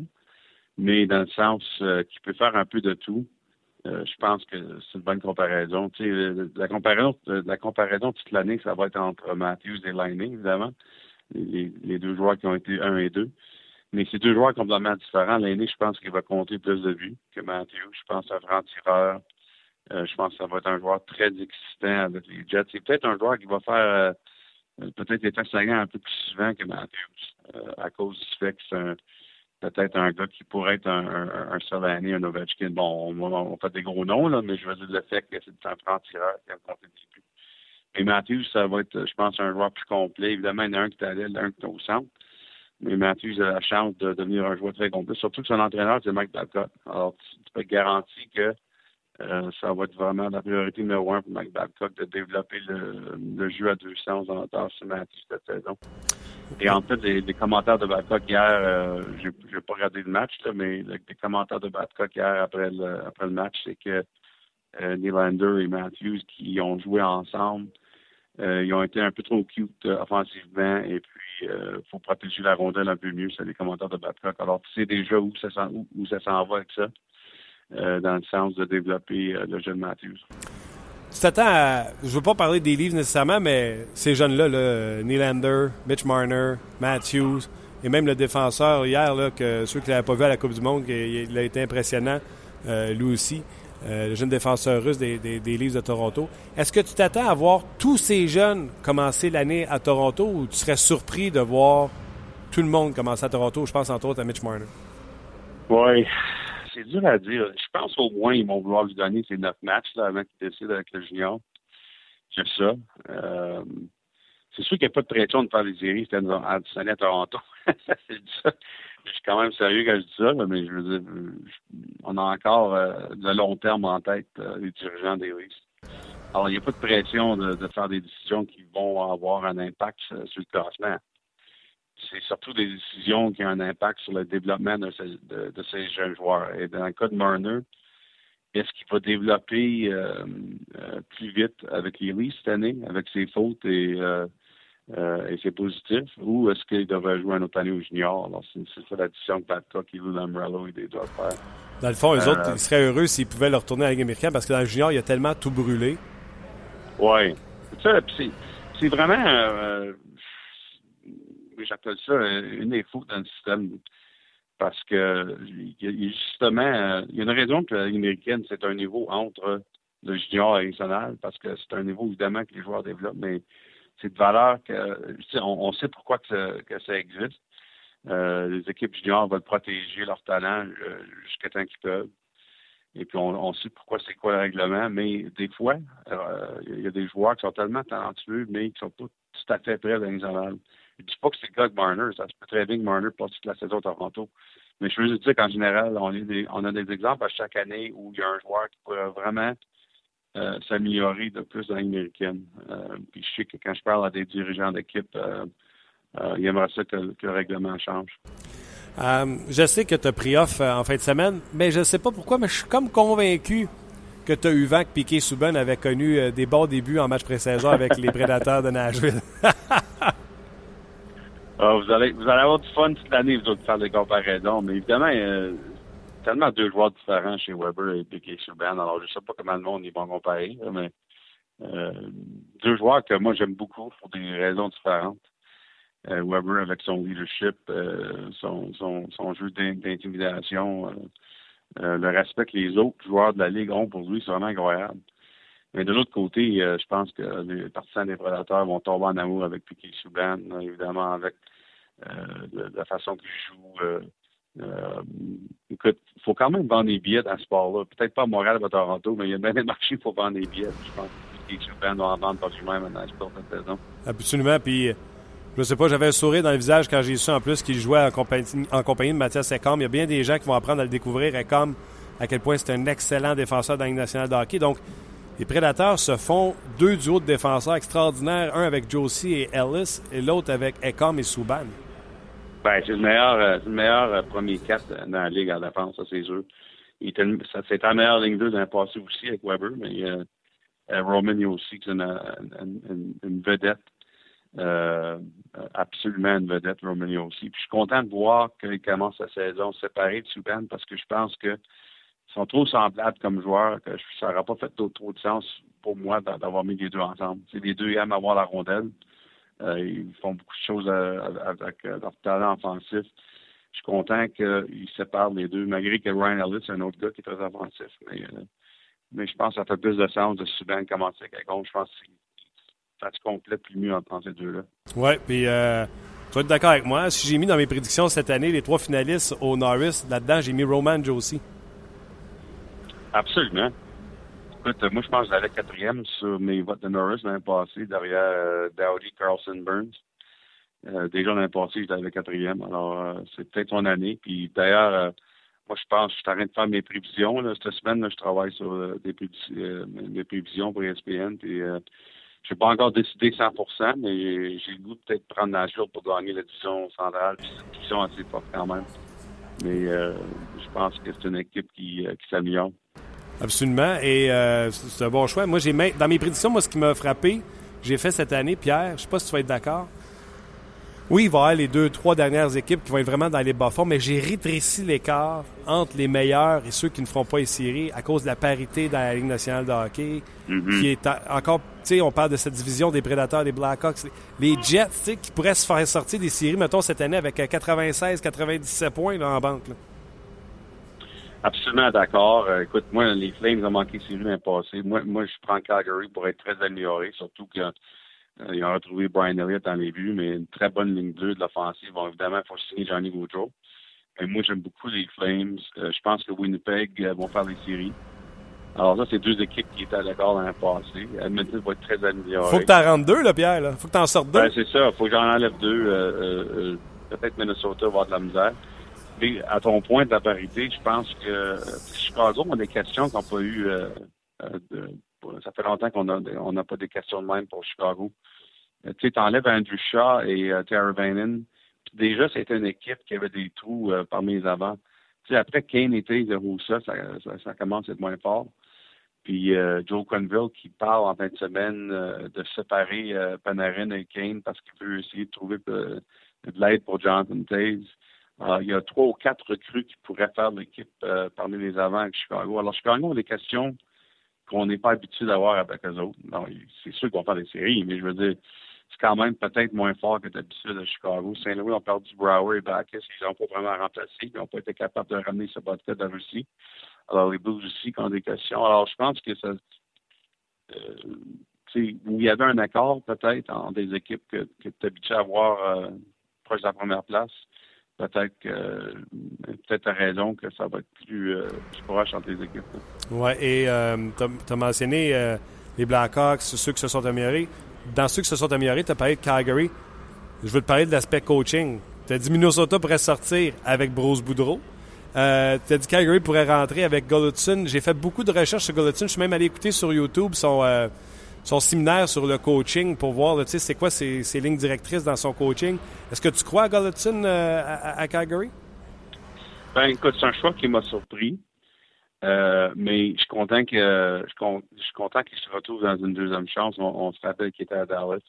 Mais dans le sens euh, qu'il peut faire un peu de tout, euh, je pense que c'est une bonne comparaison. Tu sais, la comparaison, la comparaison toute l'année, ça va être entre Matthews et Lightning, évidemment. Les, deux joueurs qui ont été un et deux. Mais ces deux joueurs complètement différents. L'année, je pense qu'il va compter plus de buts que Matthews. Je pense à un grand tireur. Euh, je pense que ça va être un joueur très excitant avec les Jets. C'est peut-être un joueur qui va faire peut-être des tests un peu plus souvent que Matthews. Euh, à cause du fait que c'est peut-être un gars qui pourrait être un, un, un un Ovechkin. Bon, on, fait des gros noms, là, mais je veux dire le fait que c'est un franc tireur qui a compté buts. Et Matthews, ça va être, je pense, un joueur plus complet. Évidemment, il y en a un qui est à l'aile, un qui est au centre. Mais Matthews a la chance de devenir un joueur très complet. Surtout que son entraîneur, c'est Mike Babcock. Alors, tu, peux garantir que euh, ça va être vraiment la priorité numéro un pour Mike Babcock de développer le, jeu à deux sens dans, dans ce Matthews cette saison. Et en fait, les, commentaires de Babcock hier, euh, je n'ai pas regardé le match, mais les commentaires de Babcock hier après le, match, c'est que euh, Nylander et Matthews qui ont joué ensemble, euh, ils ont été un peu trop cute euh, offensivement et puis il faut protéger la rondelle un peu mieux. C'est les commentaires de Babcock. Alors, tu sais déjà où où, ça s'en va avec ça, dans le sens de développer le jeune Matthews tu t'attends à. Je veux pas parler des livres nécessairement, mais ces jeunes-là, là, Nylander, Mitch Marner, Matthews, et même le défenseur hier, là, que ceux qui l'avaient pas vu à la Coupe du Monde, il a été impressionnant, euh, lui aussi, euh, le jeune défenseur russe des, des, de Toronto. Est-ce que tu t'attends à voir tous ces jeunes commencer l'année à Toronto ou tu serais surpris de voir tout le monde commencer à Toronto? Je pense entre autres à Mitch Marner. Oui c'est dur à dire. Je pense au moins ils vont vouloir lui donner ses neuf matchs là, avant qu'il décide avec le junior. C'est ça. Euh, c'est sûr qu'il n'y a pas de pression de faire les séries c'était à, Toronto. Je suis quand même sérieux quand je dis ça, mais je veux dire, on a encore euh, de long terme en tête euh, les dirigeants des risques. Alors, il n'y a pas de pression de, de, faire des décisions qui vont avoir un impact sur le classement c'est surtout des décisions qui ont un impact sur le développement de, ces jeunes joueurs. Et dans le cas de Marner, est-ce qu'il va développer euh, euh, plus vite avec les cette année, avec ses fautes et, euh, ses positifs, ou est-ce qu'il devrait jouer un autre année au junior? Alors, c'est, ça la décision que Babcock et Lou Lambrello doivent faire. Dans le fond, eux autres, ils seraient heureux s'ils pouvaient le retourner à la Ligue américaine parce que dans le junior, il y a tellement tout brûlé. Oui. C'est, c'est vraiment j'appelle ça une défaut dans le système. Parce que justement, il y a une raison que la Ligue américaine, c'est un niveau entre le junior et national, parce que c'est un niveau évidemment que les joueurs développent, mais c'est de valeur que on, sait pourquoi que ça, existe. Euh, les équipes juniors veulent protéger leur talent euh, jusqu'à temps qu'ils peuvent. Et puis on, sait pourquoi c'est quoi le règlement, mais des fois, euh, il y a des joueurs qui sont tellement talentueux, mais qui sont pas tout à fait prêts à la je dis pas que c'est le cas de Marner. Ça se peut très bien que Marner passe toute la saison à Toronto. Mais je veux juste dire qu'en général, on, a des exemples à chaque année où il y a un joueur qui pourrait vraiment euh, s'améliorer de plus dans l'américaine. Euh, puis je sais que quand je parle à des dirigeants d'équipe, euh, euh ils aimeraient ça que, le règlement change. je sais que tu as pris off en fin de semaine, mais je ne sais pas pourquoi, mais je suis comme convaincu que tu as eu vent que Piquet Souben avait connu des bons débuts en match pré-saison avec les Prédateurs de Nashville. Ah, vous, allez, vous allez avoir du fun toute l'année, vous autres, faire des comparaisons. Mais évidemment, tellement deux joueurs différents chez Weber et Piquet Subban. Alors, je ne sais pas comment le monde ils vont comparer, mais euh, deux joueurs que moi, j'aime beaucoup pour des raisons différentes. Euh, Weber avec son leadership, euh, son, jeu d'intimidation, le respect que les autres joueurs de la Ligue ont pour lui, c'est vraiment incroyable. Mais de l'autre côté, je pense que les partisans des prédateurs vont tomber en amour avec Piquet Subban, évidemment avec de, la façon qu'il joue. écoute, il faut quand même vendre des billets dans ce sport-là. Peut-être pas à Montréal ou à Toronto, mais il y a bien des marchés pour vendre des billets. Je pense que les doivent en vendre par lui-même dans cette saison. Absolument. Puis, je sais pas, j'avais un sourire dans le visage quand j'ai su en plus qu'il jouait en compagnie, de Mathias Ecom. Il y a bien des gens qui vont apprendre à le découvrir. Ecom, à quel point c'est un excellent défenseur dans la nationale de hockey. Donc, les Prédateurs se font deux duos de défenseurs extraordinaires, un avec Josie et Ellis et l'autre avec Ecom et Souban. Ben, c'est le meilleur, euh, le meilleur euh, premier 4 dans la Ligue en défense, ça c'est sûr. C'est la meilleure ligne 2 dans le passé aussi avec Weber, mais euh, Roman aussi, qui est une, vedette. absolument une vedette, Roman aussi. Puis je suis content de voir qu'il commence sa saison séparée de Souban parce que je pense que sont trop semblables comme joueurs que ça n'aurait pas fait trop de sens pour moi d'avoir mis les deux ensemble. les deux aiment avoir la rondelle. Euh, ils font beaucoup de choses euh, avec euh, leur talent offensif. Je suis content qu'ils séparent les deux, malgré que Ryan Ellis, c'est un autre gars qui est très offensif. Mais, je pense que ça fait plus de sens de Subban commencer avec Je pense que ça se complète plus mieux entre ces deux-là. Oui, puis tu vas être d'accord avec moi. Si j'ai mis dans mes prédictions cette année les trois finalistes au Norris, là-dedans, j'ai mis Roman Josie. Absolument. Écoute, moi, je pense que j'allais quatrième sur mes votes de Norris l'année passée, derrière euh, Dowdy, Carlson, Burns. Euh, déjà l'année passée, j'étais quatrième. Alors, euh, c'est peut-être son année. Puis d'ailleurs, euh, moi, je pense, je suis en train de faire mes prévisions. Là. Cette semaine, là, je travaille sur des, des, prévisions pour ESPN. Puis, je n'ai pas encore décidé 100% mais j'ai le goût de peut-être prendre la jour pour gagner la division centrale. Puis, c'est une assez forte quand même. Mais je pense que c'est une équipe qui, qui s'améliore. Absolument. Et euh, c'est un bon choix. Moi, j'ai dans mes prédictions, moi, ce qui m'a frappé, j'ai fait cette année, Pierre, je sais pas si tu vas être d'accord. Oui, il va y avoir les deux, trois dernières équipes qui vont être vraiment dans les bas fonds, mais j'ai rétréci l'écart entre les meilleurs et ceux qui ne feront pas les séries à cause de la parité dans la Ligue nationale de hockey, mm-hmm. qui est encore, tu sais, on parle de cette division des Prédateurs, des Blackhawks, les Jets, tu sais, qui pourraient se faire sortir des séries, mettons, cette année avec 96, 97 points en banque. Absolument d'accord. Euh, écoute, moi, les Flames ont manqué série l'année passée. Moi, moi, je prends Calgary pour être très amélioré, surtout qu'ils euh, ont retrouvé Brian Elliott dans les buts, mais une très bonne ligne 2 de l'offensive. Bon, évidemment, il faut signer Johnny Gaudreau. Et moi, j'aime beaucoup les Flames. Euh, je pense que Winnipeg vont faire les séries. Alors ça, c'est deux équipes qui étaient d'accord l'année passée. Edmonton va être très amélioré. Faut que tu en rentres deux, là, Pierre. Là. Faut que tu en sortes deux. Ben, c'est ça. Faut que j'en enlève deux. Peut-être Minnesota va avoir de la misère à ton point de la parité, je pense que euh, Chicago a des questions qu'on n'a pas eu. Euh, euh, ça fait longtemps qu'on n'a pas des questions de même pour Chicago. tu sais, enlèves Andrew Shaw et Tara Vanen. Déjà, c'était une équipe qui avait des trous parmi les avants. Tu après Kane était de Roussa, ça, ça, commence à être moins fort. Puis Joe Quenville qui parle en fin de semaine de séparer Panarin et Kane parce qu'il veut essayer de trouver de, l'aide pour Jonathan Taze. Euh, il y a trois ou quatre recrues qui pourraient faire l'équipe euh, parmi les avants avec Chicago. Alors, Chicago a des questions qu'on n'est pas habitué d'avoir avec eux autres. c'est sûr vont faire des séries, mais je veux dire, c'est quand même peut-être moins fort que d'habitude à Chicago. Saint-Louis ont perdu Brower et Bacchus. Ils n'ont pas vraiment remplacé. Ils n'ont pas été capables de ramener ce vodka de Russie. Alors, les Blues aussi qui ont des questions. Alors, je pense que ça. Euh, où il y avait un accord peut-être entre des équipes que, tu es habitué à voir proche de la première place peut-être que peut-être raison que ça va être plus, euh, proche entre les équipes. Oui, et euh, tu as, mentionné euh, les Blackhawks, ceux qui se sont améliorés. Dans ceux qui se sont améliorés, tu as parlé de Calgary. Je veux te parler de l'aspect coaching. Tu as dit Minnesota pourrait sortir avec Bruce Boudreau. tu as dit Calgary pourrait rentrer avec Golutzin. J'ai fait beaucoup de recherches sur Golutzin. Je suis même allé écouter sur YouTube son son séminaire sur le coaching pour voir, tu sais, c'est quoi ses, lignes directrices dans son coaching. Est-ce que tu crois à Gallatin euh, à, Calgary? Ben, écoute, c'est un choix qui m'a surpris. Euh, mais je suis content que je, suis content qu'il se retrouve dans une deuxième chance. On, se rappelle qu'il était à Dallas.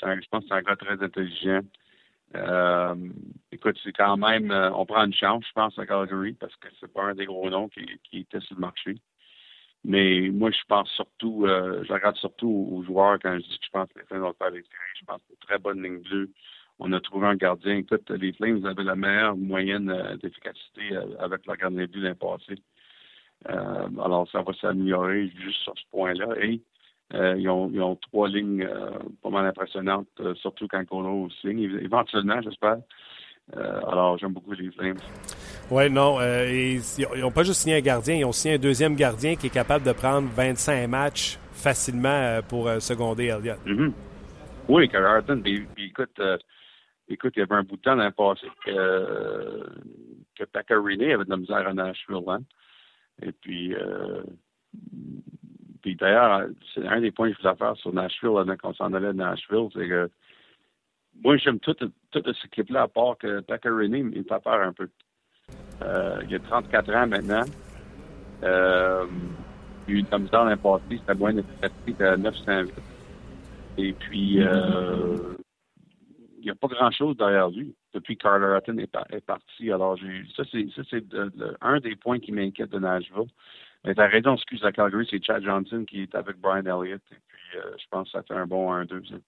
je pense que c'est un gars très intelligent. Euh, écoute, c'est quand même, on prend une chance, je pense, à Calgary parce que c'est pas un des gros noms qui, qui était sur le marché. Mais moi, je pense surtout, euh, je regarde surtout aux joueurs quand je dis que je pense que les Flames vont faire les séries. Je pense que très bonne ligne bleue. On a trouvé un gardien. Écoute, les Flames avaient la meilleure moyenne euh, d'efficacité euh, avec leur gardien de but l'année passée. alors, ça va s'améliorer juste sur ce point-là. Et ils, ont, ils, ont, trois lignes pas mal impressionnantes, surtout quand Colo signe, éventuellement, j'espère. Alors, j'aime beaucoup les Flames. Oui, non. ils n'ont pas juste signé un gardien, ils ont signé un deuxième gardien qui est capable de prendre 25 matchs facilement pour seconder Elliott. Mm-hmm. Oui, Carl puis, écoute, écoute, il y avait un bout de temps dans le passé que, que Pacarini avait de la misère à Nashville. Hein? Et puis, euh, puis d'ailleurs, c'est un des points que je voulais faire sur Nashville, quand on s'en allait de Nashville, c'est que moi, j'aime toute, toute cette équipe-là, à part que Pacarini, il me fait peur un peu. Euh, il a 34 ans maintenant. Euh, il a eu de la misère le passé, c'était moins d'efficacité de 908. Et puis, euh, il n'y a pas grand-chose derrière lui depuis que Carter Hutton est, parti. Alors, ça, c'est, un des points qui m'inquiète de Nashville. Mais t'as raison, excuse la Calgary, c'est Chad Johnson qui est avec Brian Elliott. Et puis, je pense que ça fait un bon 1-2.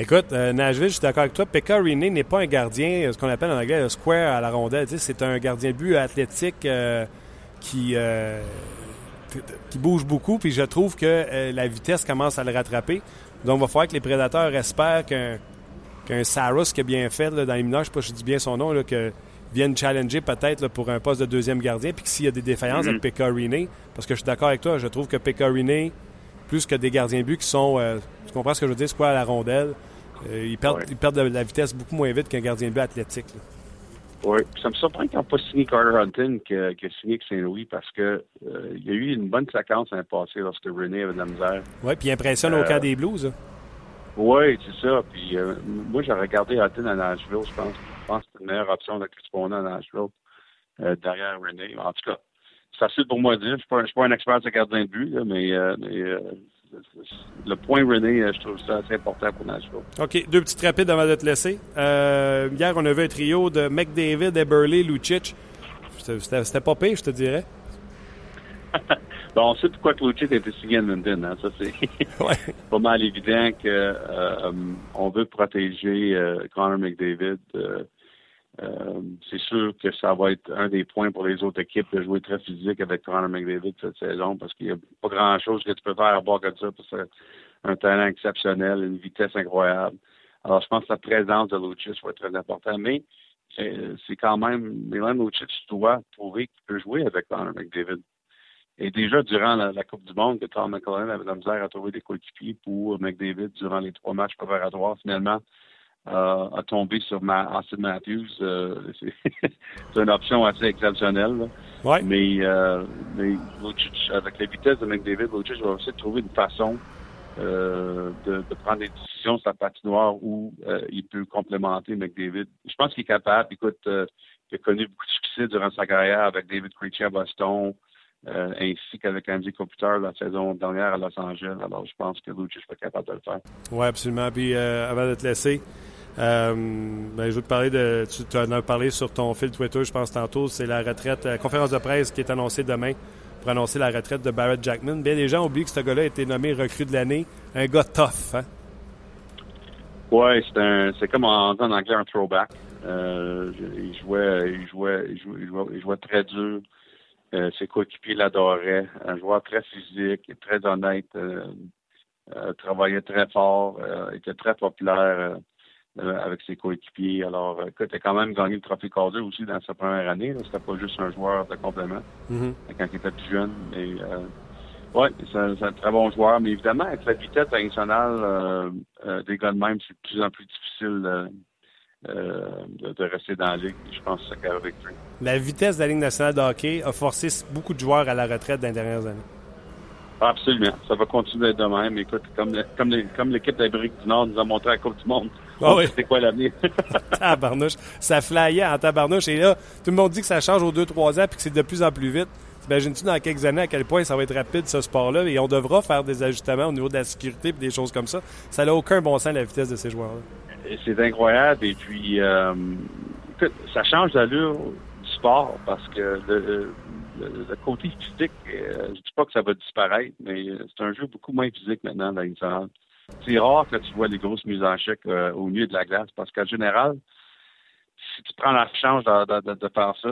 Écoute, euh, Nashville, je suis d'accord avec toi. Pekka Rinne n'est pas un gardien, ce qu'on appelle en anglais, un square à la rondelle. c'est un gardien de but athlétique euh, qui, qui bouge beaucoup. Puis je trouve que la vitesse commence à le rattraper. Donc, il va falloir que les prédateurs espèrent qu'un qu'un Saros qui a bien fait là, dans les mineurs, je sais pas si je dis bien son nom, là, que challenger peut-être pour un poste de deuxième gardien, puis s'il y a des défaillances avec mm-hmm. Pecorine, parce que je suis d'accord avec toi, je trouve que Pecorine, plus que des gardiens buts qui sont, euh, tu comprends ce que je veux dire, c'est quoi à la rondelle, euh, ils, perdent, ils perdent de la vitesse beaucoup moins vite qu'un gardien but athlétique. Oui, ça me surprend qu'ils n'ont pas signé Carter Hunting qui a signé avec Saint-Louis parce que euh, il y a eu une bonne séquence l'année passée lorsque René avait de la misère. Oui, puis il impressionne au cas des Blues. Hein. Oui, c'est ça. Puis euh, moi, j'ai regardé Hutton à Nashville. Je pense, je pense que c'est une meilleure option de Crispona à Nashville euh, derrière René. En tout cas, c'est facile pour moi de dire. Je ne suis, pas un expert de gardien de but, mais, euh, le point René, je trouve ça assez important pour Nashville. OK. Deux petites rapides avant de te laisser. hier, on avait un trio de McDavid, Eberle, Lucic. C'était pas pire, je te dirais. Bon, on sait pourquoi Lucic a été signé à London. Hein? Ça, c'est pas mal évident que euh, veut protéger euh, Connor McDavid. Euh, c'est sûr que ça va être un des points pour les autres équipes de jouer très physique avec Connor McDavid cette saison parce qu'il n'y a pas grand-chose que tu peux faire à bord de ça parce que un talent exceptionnel, une vitesse incroyable. Alors, je pense que la présence de Lucic va être très importante, mais c'est quand même, Milan Lucic doit prouver qu'il peut jouer avec Connor McDavid. Et déjà, durant la, Coupe du Monde, que Tom McClellan avait la misère à trouver des coéquipiers pour McDavid durant les trois matchs préparatoires, finalement, euh, a tombé sur ma, Austin Matthews. Euh, c'est une option assez exceptionnelle. Ouais. Mais, euh, mais avec la vitesse de McDavid, Lucic va aussi trouver une façon euh, de, de, prendre des décisions sur la patinoire où euh, il peut complémenter McDavid. Je pense qu'il est capable. Écoute, euh, il a connu beaucoup de succès durant sa carrière avec David Krejci à Boston. Euh, ainsi qu'avec Andy Computer la saison dernière à Los Angeles. Alors, je pense que Lucic pas capable de le faire. Oui, absolument. Puis, euh, avant de te laisser, euh, ben, je veux te parler de. Tu, en as parlé sur ton fil Twitter, je pense tantôt. C'est la retraite, la conférence de presse qui est annoncée demain pour annoncer la retraite de Barrett Jackman. Bien, les gens oublient que ce gars-là a été nommé recrue de l'année. Un gars tough, hein? Oui, c'est comme en, en anglais un throwback. il, jouait, il, jouait, il, jouait, il jouait très dur. Euh, ses coéquipiers l'adoraient. Un joueur très physique, très honnête, euh, euh, travaillait très fort, était très populaire avec ses coéquipiers. Alors, écoute, il a quand même gagné le trophée Calder aussi dans sa première année. C'était pas juste un joueur de complément mm-hmm. quand il était plus jeune. Mais ouais, c'est un, très bon joueur. Mais évidemment, avec la vitesse internationale, des gars de même, c'est de plus en plus difficile euh, de, rester dans la Ligue. Je pense que ça avec lui. La vitesse de la Ligue nationale de hockey a forcé beaucoup de joueurs à la retraite dans les dernières années. Absolument. Ça va continuer de même. Écoute, comme, comme, comme l'équipe d'Amérique du Nord nous a montré à la Coupe du Monde. Ah oui. C'est quoi l'avenir? tabarnouche. Ça flyait en tabarnouche. Et là, tout le monde dit que ça change aux 2-3 ans et que c'est de plus en plus vite. Imagines-tu dans quelques années à quel point ça va être rapide ce sport-là? Et on devra faire des ajustements au niveau de la sécurité et des choses comme ça. Ça n'a aucun bon sens la vitesse de ces joueurs-là c'est incroyable. Et puis, euh, ça change l'allure du sport parce que le, côté physique, euh, je dis pas que ça va disparaître, mais c'est un jeu beaucoup moins physique maintenant dans l'international. C'est rare que tu vois les grosses mises en chèque euh, au milieu de la glace parce qu'en général, si tu prends la chance de, faire ça,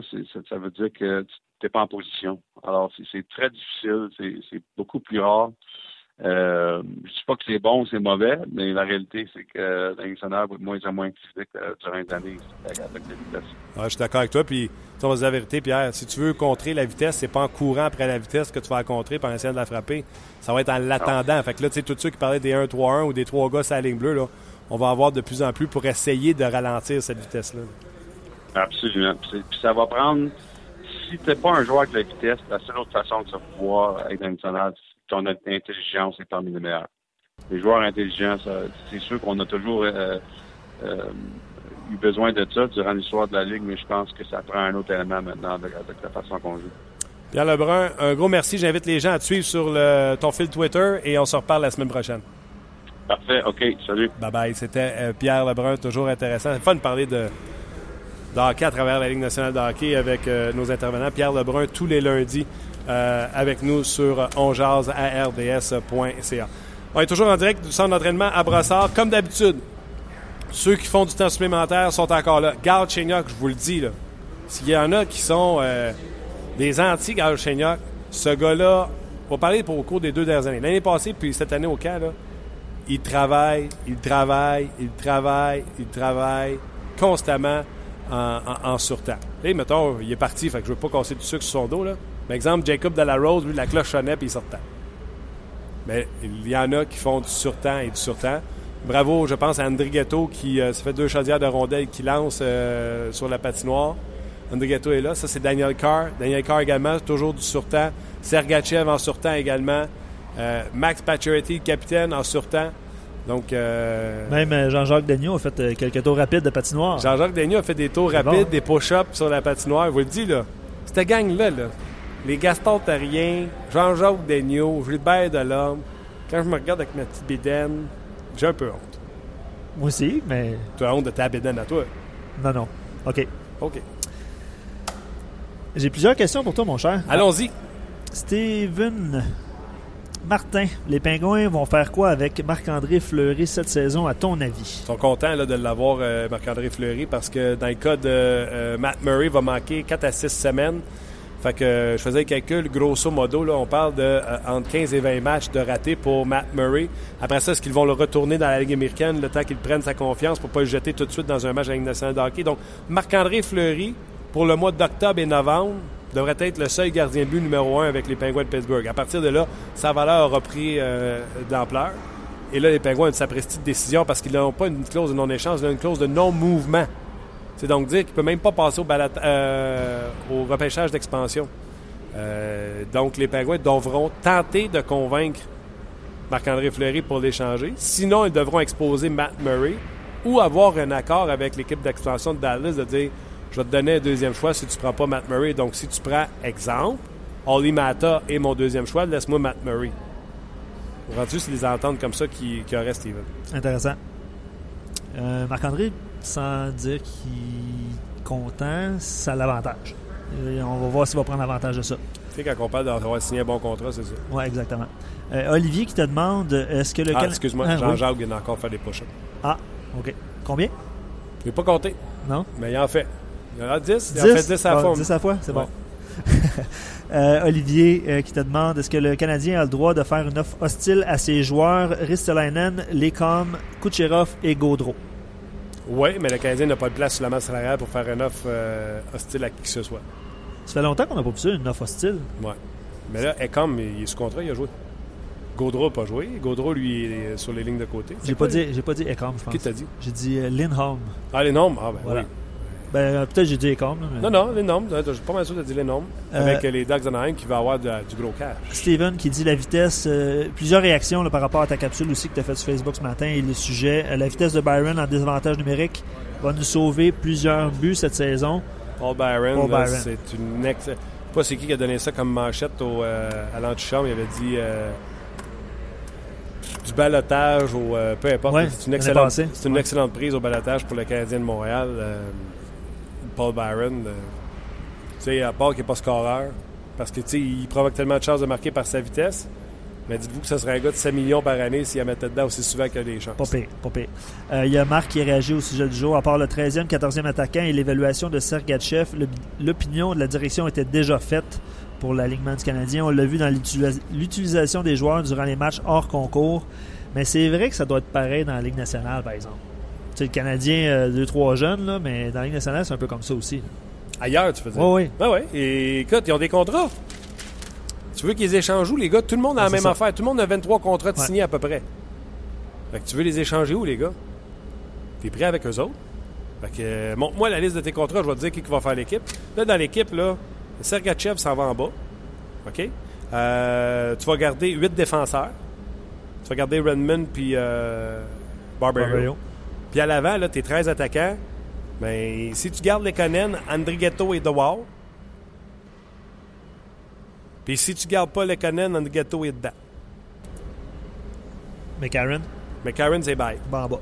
ça veut dire que tu n'es pas en position. Alors, c'est très difficile, c'est beaucoup plus rare. Euh, je ne dis pas que c'est bon ou c'est mauvais, mais la réalité, c'est que l'incendeur va de moins en moins physique euh, durant les années avec la vitesse. Ouais, je suis d'accord avec toi. Puis, on va dire la vérité, Pierre. Si tu veux contrer la vitesse, c'est pas en courant après la vitesse que tu vas la contrer en essayant de la frapper. Ça va être en l'attendant. Fait que là, tu sais, tous ceux qui parlaient des 1-3-1 ou des 3 gars sur la ligne bleue, là, on va avoir de plus en plus pour essayer de ralentir cette vitesse-là. Absolument. Puis ça va prendre. Si tu n'es pas un joueur avec la vitesse, la seule autre façon de se pouvoir être national, c'est ton intelligence est parmi les meilleurs. Les joueurs intelligents, c'est sûr qu'on a toujours euh, euh, eu besoin de ça durant l'histoire de la Ligue, mais je pense que ça prend un autre élément maintenant avec, la façon qu'on joue. Pierre Lebrun, un gros merci. J'invite les gens à te suivre sur le, ton fil Twitter et on se reparle la semaine prochaine. Parfait, OK, salut. Bye bye. C'était euh, Pierre Lebrun, toujours intéressant. C'est fun de parler de, hockey à travers la Ligue nationale de hockey avec euh, nos intervenants. Pierre Lebrun, tous les lundis, euh, avec nous sur onjazz.ards.ca. On est toujours en direct du centre d'entraînement à Brossard, comme d'habitude. Ceux qui font du temps supplémentaire sont encore là. Garde Cheignac, je vous le dis. S'il y en a qui sont des anti-Garde Cheignac, ce gars-là, on va parler pour au cours des deux dernières années. L'année passée, puis cette année au camp, là, il travaille, il travaille, il travaille, il travaille constamment en, en, surtemps. Et mettons, il est parti, fait je veux pas casser du sucre sur son dos. Par exemple, Jacob Rose, lui, la cloche sonnait puis il sortait. Mais il y en a qui font du surtemps et du surtemps. Bravo, je pense, à André Ghetto qui euh, se fait deux chaudières de rondelles qui lance euh, sur la patinoire. André Ghetto est là. Ça, c'est Daniel Carr. Daniel Carr également, toujours du surtemps. Sergachev en surtemps également. Euh, Max Pacioretty, capitaine, en surtemps. Donc, euh, Même euh, Jean-Jacques Daigneault a fait quelques tours rapides de patinoire. Jean-Jacques Daigneault a fait des tours rapides, des push-ups sur la patinoire. Je vous le dis, là, cette gang-là, là, les Gaston Terrien, Jean-Jacques Daigneault, Gilbert Delhomme, quand je me regarde avec ma petite bédaine, j'ai un peu honte. Moi aussi, mais... Tu as honte de ta bédaine à toi? Non, non. OK. OK. J'ai plusieurs questions pour toi, mon cher. Allons-y. Steven Martin, les Pingouins vont faire quoi avec Marc-André Fleury cette saison, à ton avis? Ils sont contents de l'avoir, euh, Marc-André Fleury, parce que dans le cas de euh, Matt Murray, va manquer 4 à 6 semaines. Fait que je faisais le calcul, grosso modo, là, on parle de euh, entre 15 et 20 matchs de ratés pour Matt Murray. Après ça, est-ce qu'ils vont le retourner dans la Ligue américaine le temps qu'il prenne sa confiance pour pas le jeter tout de suite dans un match de la Ligue nationale de hockey? Donc, Marc-André Fleury, pour le mois d'octobre et novembre, devrait être le seul gardien de but numéro un avec les Penguins de Pittsburgh. À partir de là, sa valeur a repris euh, d'ampleur. Et là, les Penguins ont sa de décision parce qu'ils n'ont pas une clause de non-échange, ils ont une clause de non-mouvement. C'est donc dire qu'il ne peut même pas passer au, euh, repêchage d'expansion. Euh, donc, les Penguins devront tenter de convaincre Marc-André Fleury pour l'échanger. Sinon, ils devront exposer Matt Murray ou avoir un accord avec l'équipe d'expansion de Dallas de dire je vais te donner un deuxième choix si tu ne prends pas Matt Murray. Donc, si tu prends, exemple, Oli Mata est mon deuxième choix, laisse-moi Matt Murray. Rendu, c'est les ententes comme ça qui, qui Steven? Intéressant. Euh, Marc-André, sans dire qu'il est content, ça a l'avantage. On va voir s'il va prendre avantage de ça. Tu sais, quand on parle d'avoir signé un bon contrat, c'est ça. Oui, exactement. Euh, Olivier qui te demande est-ce que le. Ah, excuse-moi, ah, Jean-Jacques vient encore faire des push-ups. Ah, OK. Combien? Je n'ai pas compté. Non? Mais il en fait. Il en a 10. Il en fait 10 à la fois. 10 à la fois, c'est bon. euh, Olivier euh, qui te demande est-ce que le Canadien a le droit de faire une offre hostile à ses joueurs Ristolainen, Lekom, Kucherov et Gaudreau? Oui, mais le Canadien n'a pas de place sur la masse salariale pour faire une offre euh, hostile à qui que ce soit. Ça fait longtemps qu'on n'a pas ça, une offre hostile. Oui. Mais là, Ecom, il est sous contrat, il a joué. Gaudreau n'a pas joué. Gaudreau, lui, est sur les lignes de côté. J'ai pas, dit, pas dit Ecom, je pense. Qui t'a dit? J'ai dit euh, Lindholm. Ah, Lindholm? Ah, ben voilà. oui. Ben, euh, peut-être j'ai dit les Non, non, les normes. Je suis pas mal sûr de dire les normes. avec euh, les Ducks Anaheim qui va avoir du gros cash. Steven qui dit la vitesse. Euh, plusieurs réactions par rapport à ta capsule aussi que tu as fait sur Facebook ce matin et le sujet. la vitesse de Byron en désavantage numérique va nous sauver plusieurs buts cette saison. Paul Byron, c'est une ex. Je sais pas c'est qui qui a donné ça comme manchette au, à l'antichambre. Il avait dit du balotage ou peu importe. c'est une, excellente, c'est une excellente prise au balotage pour le Canadien de Montréal. Paul Byron. tu sais, à part qu'il n'est pas scoreur, parce que il provoque tellement de chances de marquer par sa vitesse. Mais dites-vous que ce serait un gars de 7 millions par année s'il en mettait dedans aussi souvent y a des chances. Pas pire, pas pire. Euh, il y a Marc qui a réagi au sujet du jour. À part le 13e, 14e attaquant et l'évaluation de Sergachev, l'opinion de la direction était déjà faite pour l'alignement du Canadien. On l'a vu dans l'utilisation des joueurs durant les matchs hors concours. Mais c'est vrai que ça doit être pareil dans la Ligue nationale, par exemple. Tu sais, le Canadien, 2-3 euh, jeunes, là, mais dans la Ligue nationale, c'est un peu comme ça aussi. Ailleurs, tu veux dire? Oui, oui. Ben oui. Et écoute, ils ont des contrats. Tu veux qu'ils échangent où, les gars? Tout le monde a la même affaire. Tout le monde a 23 contrats de signés à peu près. Fait que tu veux les échanger où, les gars? T'es prêt avec eux autres? Fait que, euh, montre-moi la liste de tes contrats, je vais te dire qui va faire l'équipe. Là, dans l'équipe, là, Sergachev s'en va en bas. OK? Euh, tu vas garder 8 défenseurs. Tu vas garder Redmond puis euh. Puis à l'avant, là, tes 13 attaquants. Mais ben, si tu gardes les Conan, Andrighetto et DeWall. Puis si tu gardes pas les Conan, Andrighetto est dedans. McCarron? McCarron, c'est bye. Bon, bas.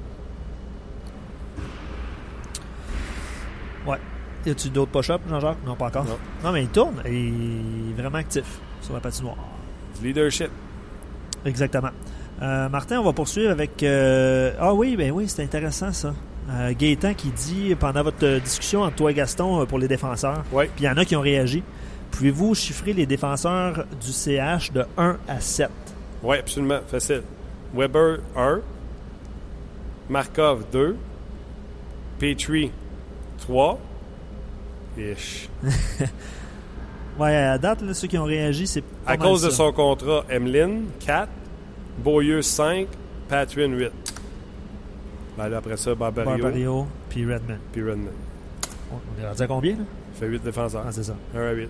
Ouais. Y a-tu d'autres push-ups, Jean-Jacques? Non, pas encore. Non. mais il tourne. Il est vraiment actif sur la patinoire. Leadership. Exactement. Euh, Martin, on va poursuivre avec. Euh, ah oui, ben oui, c'est intéressant ça. Euh, Gaétan qui dit pendant votre discussion entre toi et Gaston euh, pour les défenseurs, puis il y en a qui ont réagi. Pouvez-vous chiffrer les défenseurs du CH de 1 à 7 Oui, absolument. Facile. Weber 1, Markov 2, Petrie 3, Ish. ouais, à date, là, ceux qui ont réagi, c'est À cause de son contrat, Emeline 4, Beaulieu 5, Patrin 8. Ben là, après ça, Barbario. Barbario, puis Redman. Puis Redman. On est rendu à combien, là? Il fait 8 défenseurs. Ah, c'est ça. 1 à 8.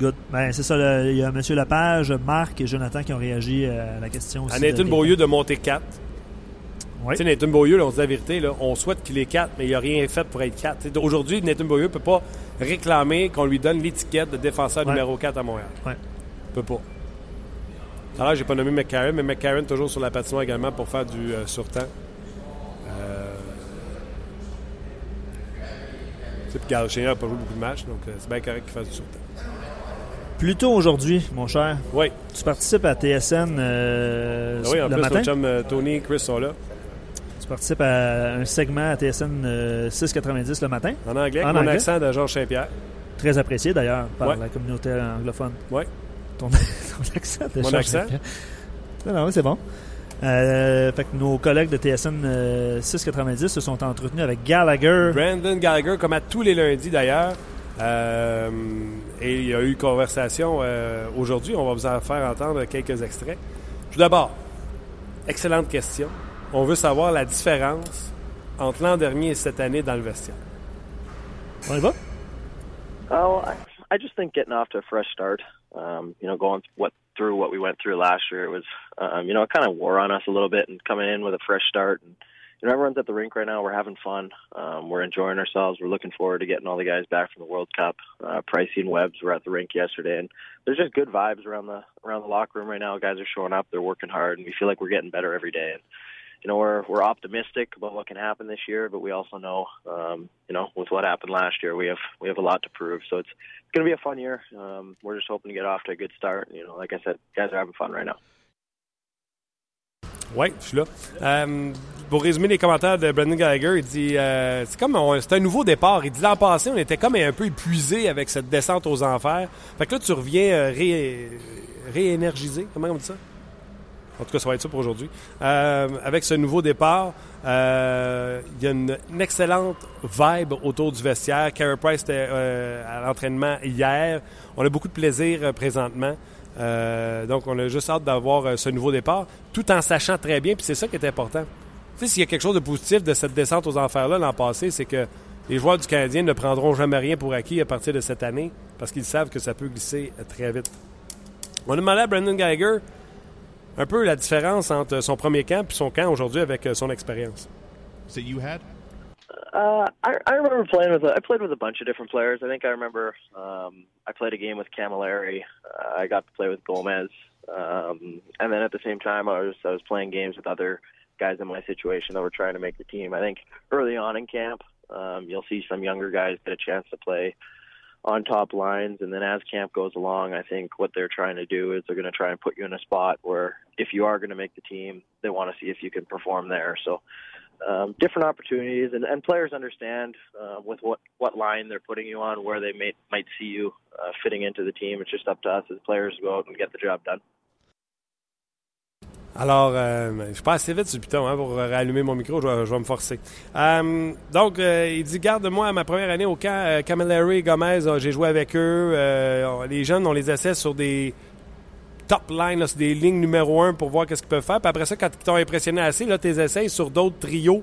Good. Ben, c'est ça. Il y a M. Lepage, Marc et Jonathan qui ont réagi à la question aussi. À Nathan Beaulieu de monter 4. Tu sais, Nathan Beaulieu, on se dit la vérité, là, on souhaite qu'il ait 4, mais il n'a rien fait pour être 4. Aujourd'hui, Nathan Beaulieu ne peut pas réclamer qu'on lui donne l'étiquette de défenseur numéro 4 à Montréal. Ouais. Il peut pas. Alors, j'ai pas nommé McCarron, mais McCarron toujours sur la patinoire également pour faire du euh, surtemps. Euh... Tu sais, puis n'a pas joué beaucoup de matchs, donc euh, c'est bien correct qu'il fasse du surtemps. Plus tôt aujourd'hui, mon cher. Oui. Tu participes à TSN euh, oui, en le plus, matin? chum euh, Tony et Chris sont là. Tu participes à un segment à TSN 690 le matin? En anglais, avec mon accent de Georges Saint-Pierre. Très apprécié d'ailleurs par la communauté anglophone. Oui. ton, accent. Mon accent? Non, non, c'est bon. Euh, fait que nos collègues de TSN 690 euh, se sont entretenus avec Gallagher. Brandon Gallagher, comme à tous les lundis d'ailleurs. Euh, et il y a eu une conversation aujourd'hui. On va vous en faire entendre quelques extraits. Tout d'abord, excellente question. On veut savoir la différence entre l'an dernier et cette année dans le vestiaire. On y va? Oh, I just think getting off to a fresh start. Um, you know, going what through what we went through last year, it was, um, you know, it kind of wore on us a little bit, and coming in with a fresh start. And you know, everyone's at the rink right now. We're having fun. Um, we're enjoying ourselves. We're looking forward to getting all the guys back from the World Cup. Uh, Pricey and Webbs were at the rink yesterday, and there's just good vibes around the around the locker room right now. Guys are showing up. They're working hard, and we feel like we're getting better every day. And you know, we're we're optimistic about what can happen this year, but we also know, um, you know, with what happened last year, we have we have a lot to prove. So it's it's going to be a fun year. Um, we're just hoping to get off to a good start. You know, like I said, guys are having fun right now. Oui, je suis là. Euh, pour résumer les commentaires de Brendan Gallagher, il dit euh, c'est comme c'est un nouveau départ. Il dit l'an passé, on était comme un peu épuisé avec cette descente aux enfers. Fait que là, tu reviens euh, ré, réénergisé. Comment on dit ça? En tout cas, ça va être ça pour aujourd'hui. Euh, avec ce nouveau départ, euh, il y a une, excellente vibe autour du vestiaire. Carey Price était euh, à l'entraînement hier. On a beaucoup de plaisir présentement. donc, on a juste hâte d'avoir ce nouveau départ, tout en sachant très bien, puis c'est ça qui est important. Tu sais, s'il y a quelque chose de positif de cette descente aux enfers-là l'an passé, c'est que les joueurs du Canadien ne prendront jamais rien pour acquis à partir de cette année parce qu'ils savent que ça peut glisser très vite. On a demandé à Brandon Geiger un peu la différence entre son premier camp et son camp aujourd'hui avec euh, son expérience. So you had? Uh, I, I remember playing with a, I played with a bunch of different players. I think I remember um, I played a game with Camilleri. Uh, I got to play with Gomez, um, and then at the same time I was I was playing games with other guys in my situation that were trying to make the team. I think early on in camp, um, you'll see some younger guys get a chance to play on top lines. And then as camp goes along, I think what they're trying to do is they're going to try and put you in a spot where if you are going to make the team, they want to see if you can perform there. So um, different opportunities, and, and players understand uh, with what what line they're putting you on, where they may, might see you uh, fitting into the team. It's just up to us as players to go out and get the job done. Alors, euh, je passe assez vite sur piton hein, pour rallumer mon micro, je vais, me forcer. Euh, donc, euh, il dit Garde-moi ma première année au camp, euh, Camilleri, Gomez, j'ai joué avec eux. Les jeunes, on les essaie sur des top lines, sur des lignes numéro un pour voir qu'est-ce qu'ils peuvent faire. Puis après ça, quand ils t'ont impressionné assez, les essayes sur d'autres trios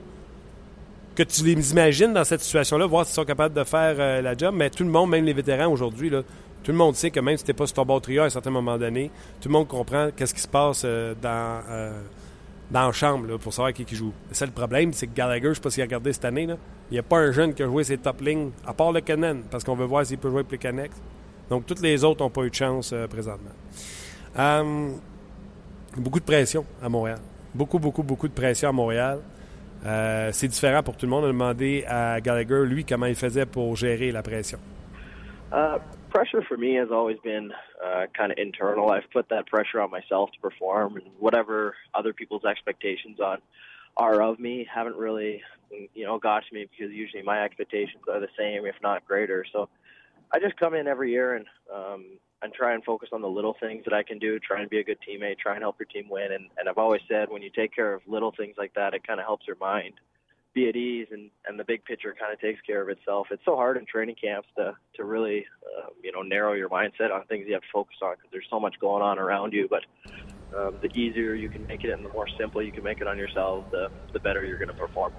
que tu les imagines dans cette situation-là, voir s'ils sont capables de faire la job. Mais tout le monde, même les vétérans aujourd'hui, tout le monde sait que même si tu pas sur ton trio à un certain moment donné, tout le monde comprend qu'est-ce qui se passe euh, dans, euh, dans la chambre pour savoir qui, qui joue. C'est le problème, c'est que Gallagher, je ne sais pas s'il a regardé cette année, là, il n'y a pas un jeune qui a joué ses top lignes, à part le Canon, parce qu'on veut voir s'il peut jouer les Canex. Donc, toutes les autres n'ont pas eu de chance euh, présentement. Beaucoup de pression à Montréal. Beaucoup, beaucoup, beaucoup de pression à Montréal. C'est différent pour tout le monde. On a demandé à Gallagher, lui, comment il faisait pour gérer la pression. Pressure for me has always been uh, kind of internal. I've put that pressure on myself to perform, and whatever other people's expectations on are of me haven't really, you know, got to me because usually my expectations are the same, if not greater. So I just come in every year and um, and try and focus on the little things that I can do, try and be a good teammate, try and help your team win. And, and I've always said when you take care of little things like that, it kind of helps your mind be at ease and, and the big picture kind of takes care of itself. It's so hard in training camps to, to really, uh, you know, narrow your mindset on things you have to focus on because there's so much going on around you. But um, the easier you can make it and the more simple you can make it on yourself, the, the better you're going to perform.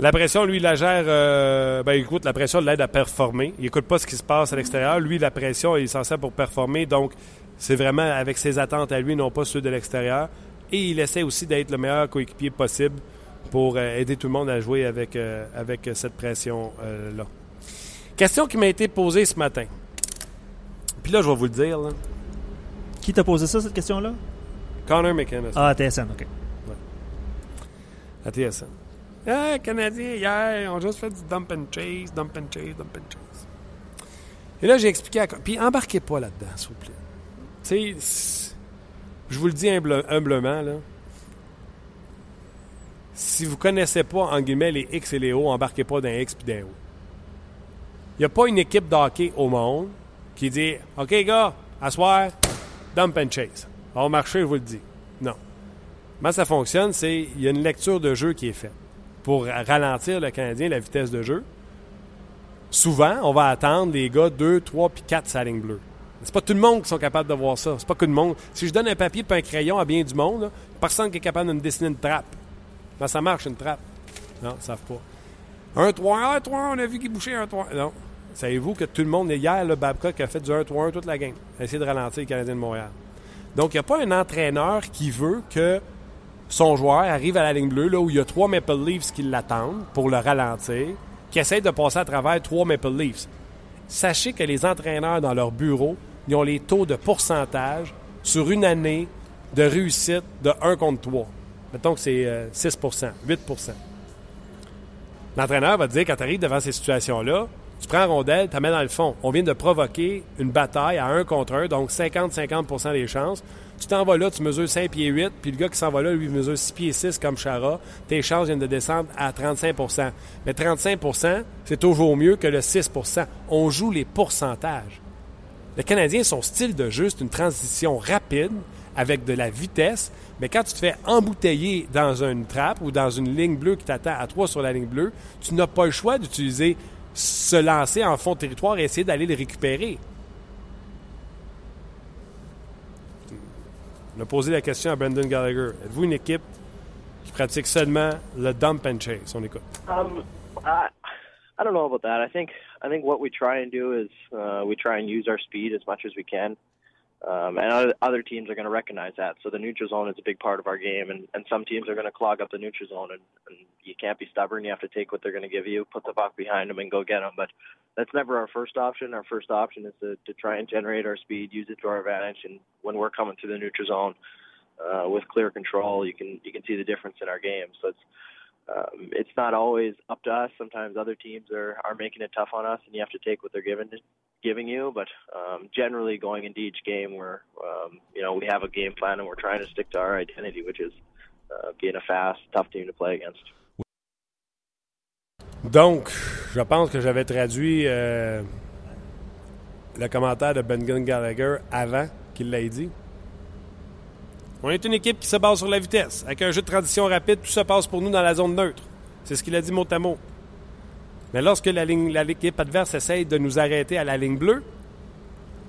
La pression, lui, il la gère. Euh, ben, écoute, la pression l'aide à performer. Il écoute pas ce qui se passe à l'extérieur. Lui, la pression, il est censé pour performer. Donc, c'est vraiment avec ses attentes à lui, non pas ceux de l'extérieur. Et il essaie aussi d'être le meilleur coéquipier possible pour euh, aider tout le monde à jouer avec, euh, avec cette pression-là. Question qui m'a été posée ce matin. Puis là, je vais vous le dire. Là. Qui t'a posé ça, cette question-là? Connor McKenna. Ah, TSN, OK. À TSN. Ah, Canadiens, hier, on juste fait du dump and chase, dump and chase, dump and chase. Et là, j'ai expliqué à... Puis embarquez pas là-dedans, s'il vous plaît. Tu sais, je vous le dis humble, humblement, là. Si vous connaissez pas, en guillemets, les X et les O, embarquez pas d'un X puis d'un O. Il n'y a pas une équipe d'hockey au monde qui dit OK, gars, à soir, dump and chase. On va marcher, je vous le dis. Non. Comment ça fonctionne? C'est il y a une lecture de jeu qui est faite pour ralentir le Canadien, la vitesse de jeu. Souvent, on va attendre les gars 2, 3 puis 4 sa ligne bleue. C'est pas tout le monde qui sont capables de voir ça. C'est pas que le monde. Si je donne un papier et un crayon à bien du monde, personne qui est capable de me dessiner une trappe. Ben, ça marche, une trappe. Non, ils savent pas. 1 3 1 3 on a vu qu'il bouchait 1 3 Non. Savez-vous que tout le monde, hier, le Babcock a fait du 1 3 1 toute la game. A essayé de ralentir les Canadiens de Montréal. Donc, il n'y a pas un entraîneur qui veut que son joueur arrive à la ligne bleue, là où il y a trois Maple Leafs qui l'attendent pour le ralentir, qui essaie de passer à travers trois Maple Leafs. Sachez que les entraîneurs dans leur bureau, ils ont les taux de pourcentage sur une année de réussite de 1 contre 3. Mettons que c'est euh, 6% 8% L'entraîneur va te dire, quand tu arrives devant ces situations-là, tu prends la rondelle, tu mets dans le fond. On vient de provoquer une bataille à 1 contre 1, donc 50-50% des chances. Tu t'en vas là, tu mesures 5 pieds 8, puis le gars qui s'en va là, lui, mesure 6 pieds 6 comme Chara. Tes chances viennent de descendre à 35% Mais 35% c'est toujours mieux que le 6% On joue les pourcentages. Le Canadien, son style de jeu, c'est une transition rapide avec de la vitesse. Mais quand tu te fais embouteiller dans une trappe ou dans une ligne bleue qui t'attend à 3 sur la ligne bleue, tu n'as pas le choix d'utiliser se lancer en fond de territoire et essayer d'aller le récupérer. On a posé la question à Brendan Gallagher. Êtes-vous une équipe qui pratique seulement le dump and chase? On écoute. Um, I, I don't know about that. I think I think what we try and do is uh, we try and use our speed as much as we can. Um, and other, teams are going to recognize that. So the neutral zone is a big part of our game, and, and some teams are going to clog up the neutral zone, and, and you can't be stubborn. You have to take what they're going to give you, put the puck behind them, and go get them. But that's never our first option. Our first option is to, to try and generate our speed, use it to our advantage, and when we're coming through the neutral zone uh, with clear control, you can you can see the difference in our game. So it's um, it's not always up to us. Sometimes other teams are are making it tough on us, and you have to take what they're giving giving you. But generally, going into each game, we're you know we have a game plan and we're trying to stick to our identity, which is being a fast, tough team to play against. Donc, je pense que j'avais traduit euh, le commentaire de Ben Gunn Gallagher avant qu'il l'ait dit. On est une équipe qui se base sur la vitesse. Avec un jeu de transition rapide, tout se passe pour nous dans la zone neutre. C'est ce qu'il a dit mot à mot. Mais lorsque la ligne, l'équipe adverse essaye de nous arrêter à la ligne bleue,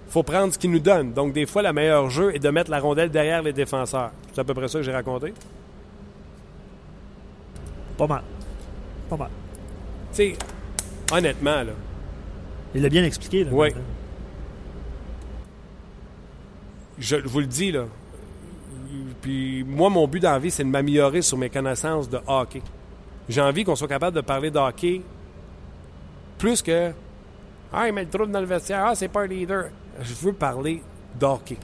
il faut prendre ce qu'il nous donne. Donc, des fois, le meilleur jeu est de mettre la rondelle derrière les défenseurs. C'est à peu près ça que j'ai raconté. Pas mal. Pas mal. Tu sais, honnêtement, là. Il l'a bien expliqué. Là, Oui. Je vous le dis, là. Puis moi, mon but dans la vie, c'est de m'améliorer sur mes connaissances de hockey. J'ai envie qu'on soit capable de parler de hockey plus que Ah, il met le trouble dans le vestiaire, ah, c'est pas un leader. Je veux parler d'hockey.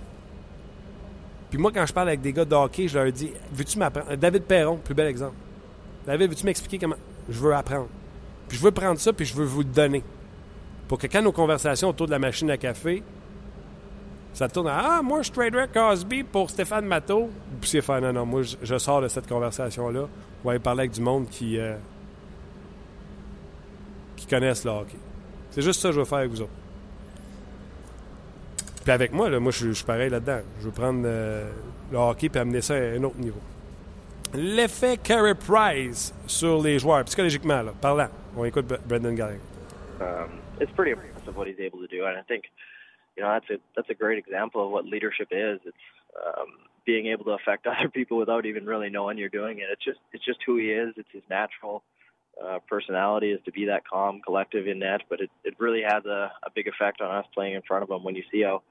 Puis moi, quand je parle avec des gars de hockey, je leur dis Veux-tu m'apprendre? David Perron, plus bel exemple. David, veux-tu m'expliquer comment? Je veux apprendre. Puis je veux prendre ça, puis je veux vous donner. Pour que quand nos conversations autour de la machine à café, ça tourne à Ah, moi, je traderais Cosby pour Stéphane Matteau. Puis c'est Non, non, moi, je, sors de cette conversation-là. On va parler avec du monde qui, euh, qui connaissent le hockey. C'est juste ça que je veux faire avec vous autres. Puis avec moi, là, moi, je, suis pareil là-dedans. Je veux prendre euh, le hockey et amener ça à un autre niveau. L'effet Carey Price sur les joueurs, psychologiquement, là, parlant. On écoute Brendan Gallagher. um, it's pretty impressive what he's able to do, and I think you know that's a that's a great example of what leadership is. It's um, being able to affect other people without even really knowing you're doing it. It's just it's just who he is. It's his natural uh, personality is to be that calm, collective in net. But it it really has a, a big effect on us playing in front of him when you see how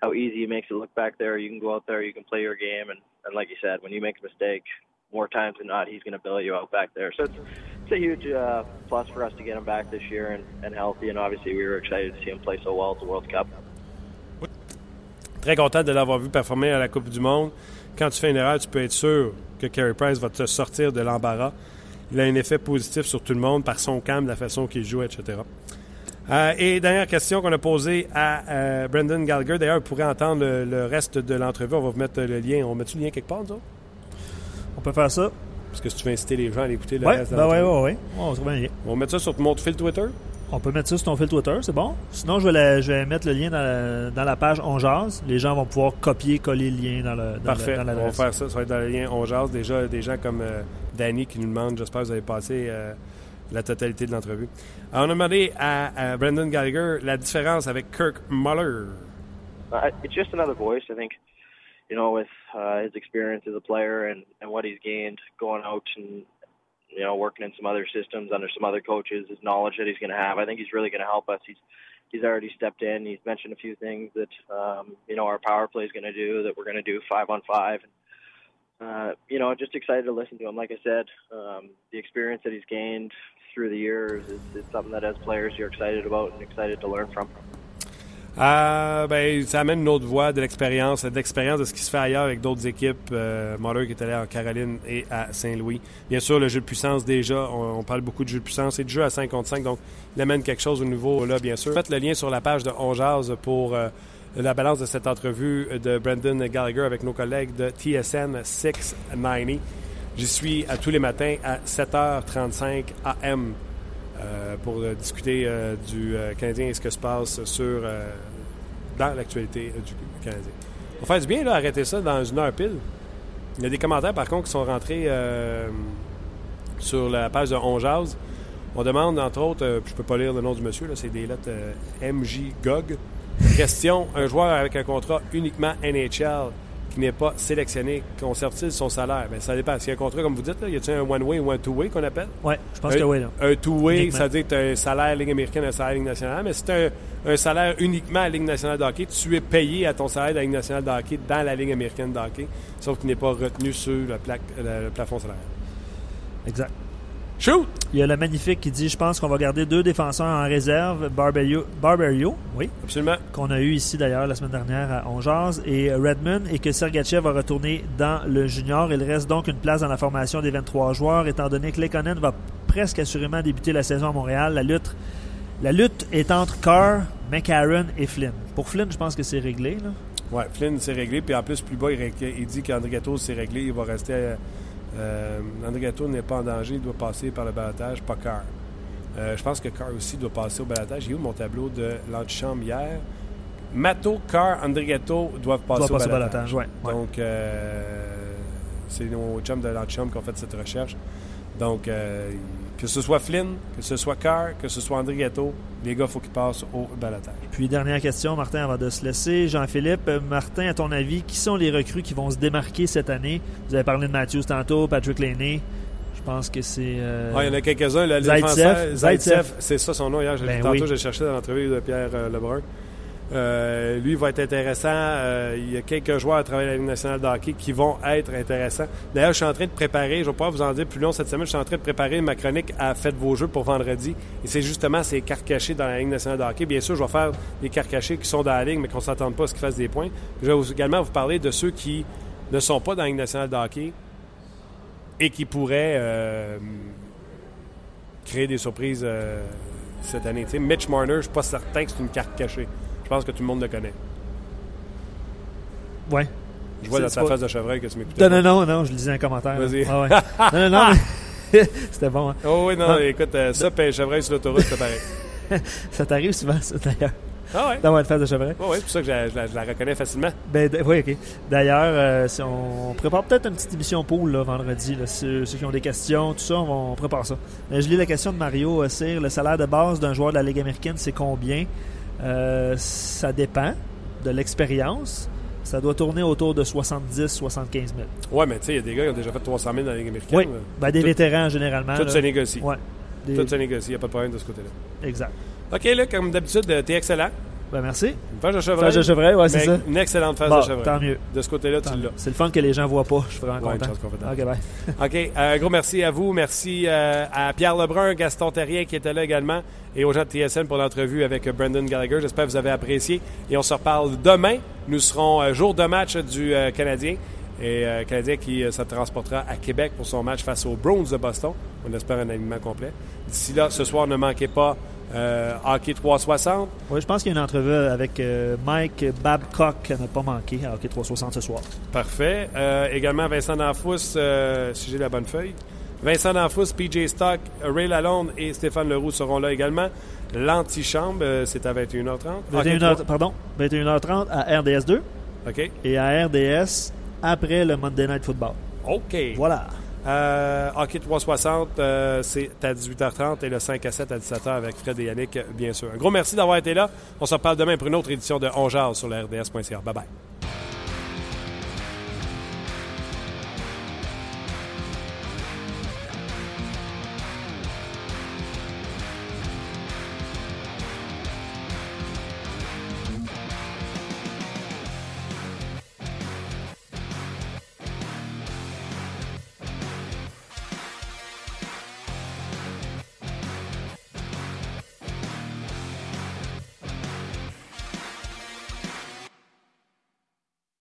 how easy he makes it look back there. You can go out there, you can play your game, and and like you said, when you make a mistake, more times than not, he's going to bail you out back there. So it's, it's a huge uh, plus for us to get him back this year and, and healthy. And obviously, we were excited to see him play so well at the World Cup. Très content de l'avoir vu performer à la Coupe du Monde. Quand tu fais une erreur, tu peux être sûr que Carey Price va te sortir de l'embarras. Il a un effet positif sur tout le monde par son calme, la façon qu'il joue, etc. Euh, et dernière question qu'on a posée à euh, Brendan Gallagher. D'ailleurs, vous pourrez entendre le, le reste de l'entrevue. On va vous mettre le lien. On met le lien quelque part, nous autres? On peut faire ça. Parce que si tu veux inciter les gens à l'écouter le Ouais, reste de ben l'entrevue. ouais, ouais. On va trouver un lien. On va mettre ça sur ton fil Twitter? On peut mettre ça sur ton fil Twitter, c'est bon. Sinon, je vais, la- je vais mettre le lien dans la, dans la page On Jase. Les gens vont pouvoir copier, coller le lien dans, le, dans, Parfait. le- dans on va faire ça. Ça va être dans le lien On Jase. Déjà, des gens comme euh, Danny qui nous demandent, j'espère que vous avez passé euh, la totalité de l'entrevue. Alors, on a demandé à, à Brendan Gallagher la différence avec Kirk Muller. Uh, it's just another voice. I think, you know, with uh, his experience as a player and, and what he's gained going out and, you know, working in some other systems under some other coaches, his knowledge that he's going to have, I think he's really going to help us. He's he's already stepped in. He's mentioned a few things that, um, you know, our power play is going to do, that we're going to do five on five. Uh, you know, just excited to listen to him. Like I said, um, the experience that he's gained through the years is, is something that as players you're excited about and excited to learn from. Euh, ben, ça amène une autre voie de l'expérience, de l'expérience de ce qui se fait ailleurs avec d'autres équipes. Euh, Muller qui est allé en Caroline et à Saint-Louis. Bien sûr, le jeu de puissance, déjà, on, on parle beaucoup de jeu de puissance et de jeu à 5 contre 5, donc il amène quelque chose au nouveau là, bien sûr. Faites le lien sur la page de On Jase pour euh, la balance de cette entrevue de Brendan Gallagher avec nos collègues de TSN 690. J'y suis à tous les matins à 7h35 AM. Euh, pour discuter euh, du euh, Canadien et ce que se passe sur dans l'actualité du Canadien. On va faire du bien là, arrêter ça dans une heure pile. Il y a des commentaires par contre qui sont rentrés sur la page de On Jase. On demande entre autres, je peux pas lire le nom du monsieur, c'est des lettres MJ Gog. Question un joueur avec un contrat uniquement NHL qui n'est pas sélectionné, conserve-t-il son salaire? Ben, ça dépend. S'il y a un contrat, comme vous dites, là, y a-t-il un one-way ou un two-way qu'on appelle? Ouais, je pense un, que oui. Là. Un two-way, ça veut dire que tu as un salaire Ligue américaine, un salaire Ligue nationale. Mais si tu as un, un salaire uniquement à Ligue nationale de hockey, tu es payé à ton salaire de la Ligue nationale de hockey dans la Ligue américaine de hockey, sauf qu'il n'est pas retenu sur le, plaque- le- le plafond salarial. Exact. Shoot! Il y a le magnifique qui dit Je pense qu'on va garder deux défenseurs en réserve, Barberio, Barberio oui, Absolument. qu'on a eu ici d'ailleurs la semaine dernière à Ongeaz, et Redmond, et que Sergachev va retourner dans le junior. Il reste donc une place dans la formation des 23 joueurs, étant donné que Lekonen va presque assurément débuter la saison à Montréal. La lutte, la lutte est entre Carr, McCarron et Flynn. Pour Flynn, je pense que c'est réglé. Là. Ouais, Flynn, c'est réglé. Puis en plus, plus bas, il, dit qu'André Gatto, c'est réglé. Il va rester euh, Euh, Andrigato n'est pas en danger, il doit passer par le balotage, pas Carr. Euh, je pense que Carr aussi doit passer au balotage. J'ai eu mon tableau de l'antichambre hier? Mato, Carr, Andrigato doivent passer, Doit au, passer au balotage. balotage, ouais, ouais. Donc, euh, c'est nos chums de l'antichambre qui ont fait cette recherche. Donc, euh, que ce soit Flynn, que ce soit Carr, que ce soit Andrigato, les gars, il faut qu'ils passent au balotage. Puis dernière question, Martin, avant de se laisser. Jean-Philippe, euh, Martin, à ton avis, qui sont les recrues qui vont se démarquer cette année? Vous avez parlé de Matthews tantôt, Patrick Laney. Je pense que c'est... euh, Ouais, il y en a quelques-uns. Zaitsev. c'est ça son nom. Hier, j'ai- Ben tantôt, oui. j'ai cherché dans l'entrevue de Pierre euh, Lebrun. Euh, lui va être intéressant. Euh, il y a quelques joueurs à travers la Ligue nationale de qui vont être intéressants. D'ailleurs, je suis en train de préparer, je ne vais pas vous en dire plus long cette semaine, je suis en train de préparer ma chronique à Faites vos jeux pour vendredi. Et c'est justement ces cartes cachées dans la Ligue nationale de. Bien sûr, je vais faire des cartes cachées qui sont dans la Ligue, mais qu'on ne s'attende pas à ce qu'ils fassent des points. Je vais également vous parler de ceux qui ne sont pas dans la Ligue nationale de et qui pourraient... euh, créer des surprises cette année. Mitch Marner, je ne suis pas certain que c'est une carte cachée. Je pense que tout le monde le connaît. Ouais. Je vois dans ta pas- face de chevreuil que tu m'écoutais. Non, non, non, non, je lisais un commentaire. Vas-y. Ah ouais. non, non, non, mais c'était bon. hein. Oh oui, non, Ah. écoute, euh, ça, puis chevreuil sur l'autoroute, c'est pareil. Ça t'arrive souvent, ça, d'ailleurs, Ah ouais? d'avoir une face de chevreuil. Ouais, ouais, c'est pour ça que je la, je la- je la reconnais facilement. Ben, oui, OK. D'ailleurs, euh, si on, on prépare peut-être une petite émission pool là, vendredi. Là, ceux, ceux qui ont des questions, tout ça, on, prépare ça. Mais je lis la question de Mario euh, Cyr. Le salaire de base d'un joueur de la Ligue américaine, c'est combien? Euh, Ça dépend de l'expérience. Ça doit tourner autour de 70-75 000. Ouais, mais tu sais, il y a des gars qui ont déjà fait 300 000 dans la Ligue américaine. Oui, ben, des Tout- vétérans généralement. Tout là. se négocie. Ouais. Des- Tout se négocie, il n'y a pas de problème de ce côté-là. Exact. OK, là, comme d'habitude, euh, t'es excellent. Ben, merci. Une face de chevreuil. Face de chevreuil, ouais, c'est ça. Une excellente Bon, de chevreuil. tant mieux. De ce côté-là, tu l'as. C'est le fun que les gens voient pas. Je suis vraiment Ouais, content. OK, bye. OK. euh, Un gros merci à vous. Merci euh, à Pierre Lebrun, Gaston Terrien qui était là également et aux gens de TSN pour l'entrevue avec Brendan Gallagher. J'espère que vous avez apprécié. Et on se reparle demain. Nous serons euh, jour de match du euh, Canadien. Et Canadien qui se transportera à Québec pour son match face aux Browns de Boston. On espère un alignement complet. D'ici là, ce soir, ne manquez pas euh, Hockey 360. Oui, je pense qu'il y a une entrevue avec euh, Mike Babcock qui n'a pas manqué à Hockey 360 ce soir. Parfait. Euh, également Vincent Danfous, si j'ai la bonne feuille. Vincent Danfous, PJ Stock, Ray Lalonde et Stéphane Leroux seront là également. L'antichambre, c'est à 21h30. Hockey 21h, pardon, 21h30 à RDS2 OK. et à RDS après le Monday Night Football. OK. Voilà. Euh, hockey 360, euh, c'est à 18h30 et le 5 à 7 à 17h avec Fred et Yannick, bien sûr. Un gros merci d'avoir été là. On se reparle demain pour une autre édition de On sur la RDS.ca. Bye bye.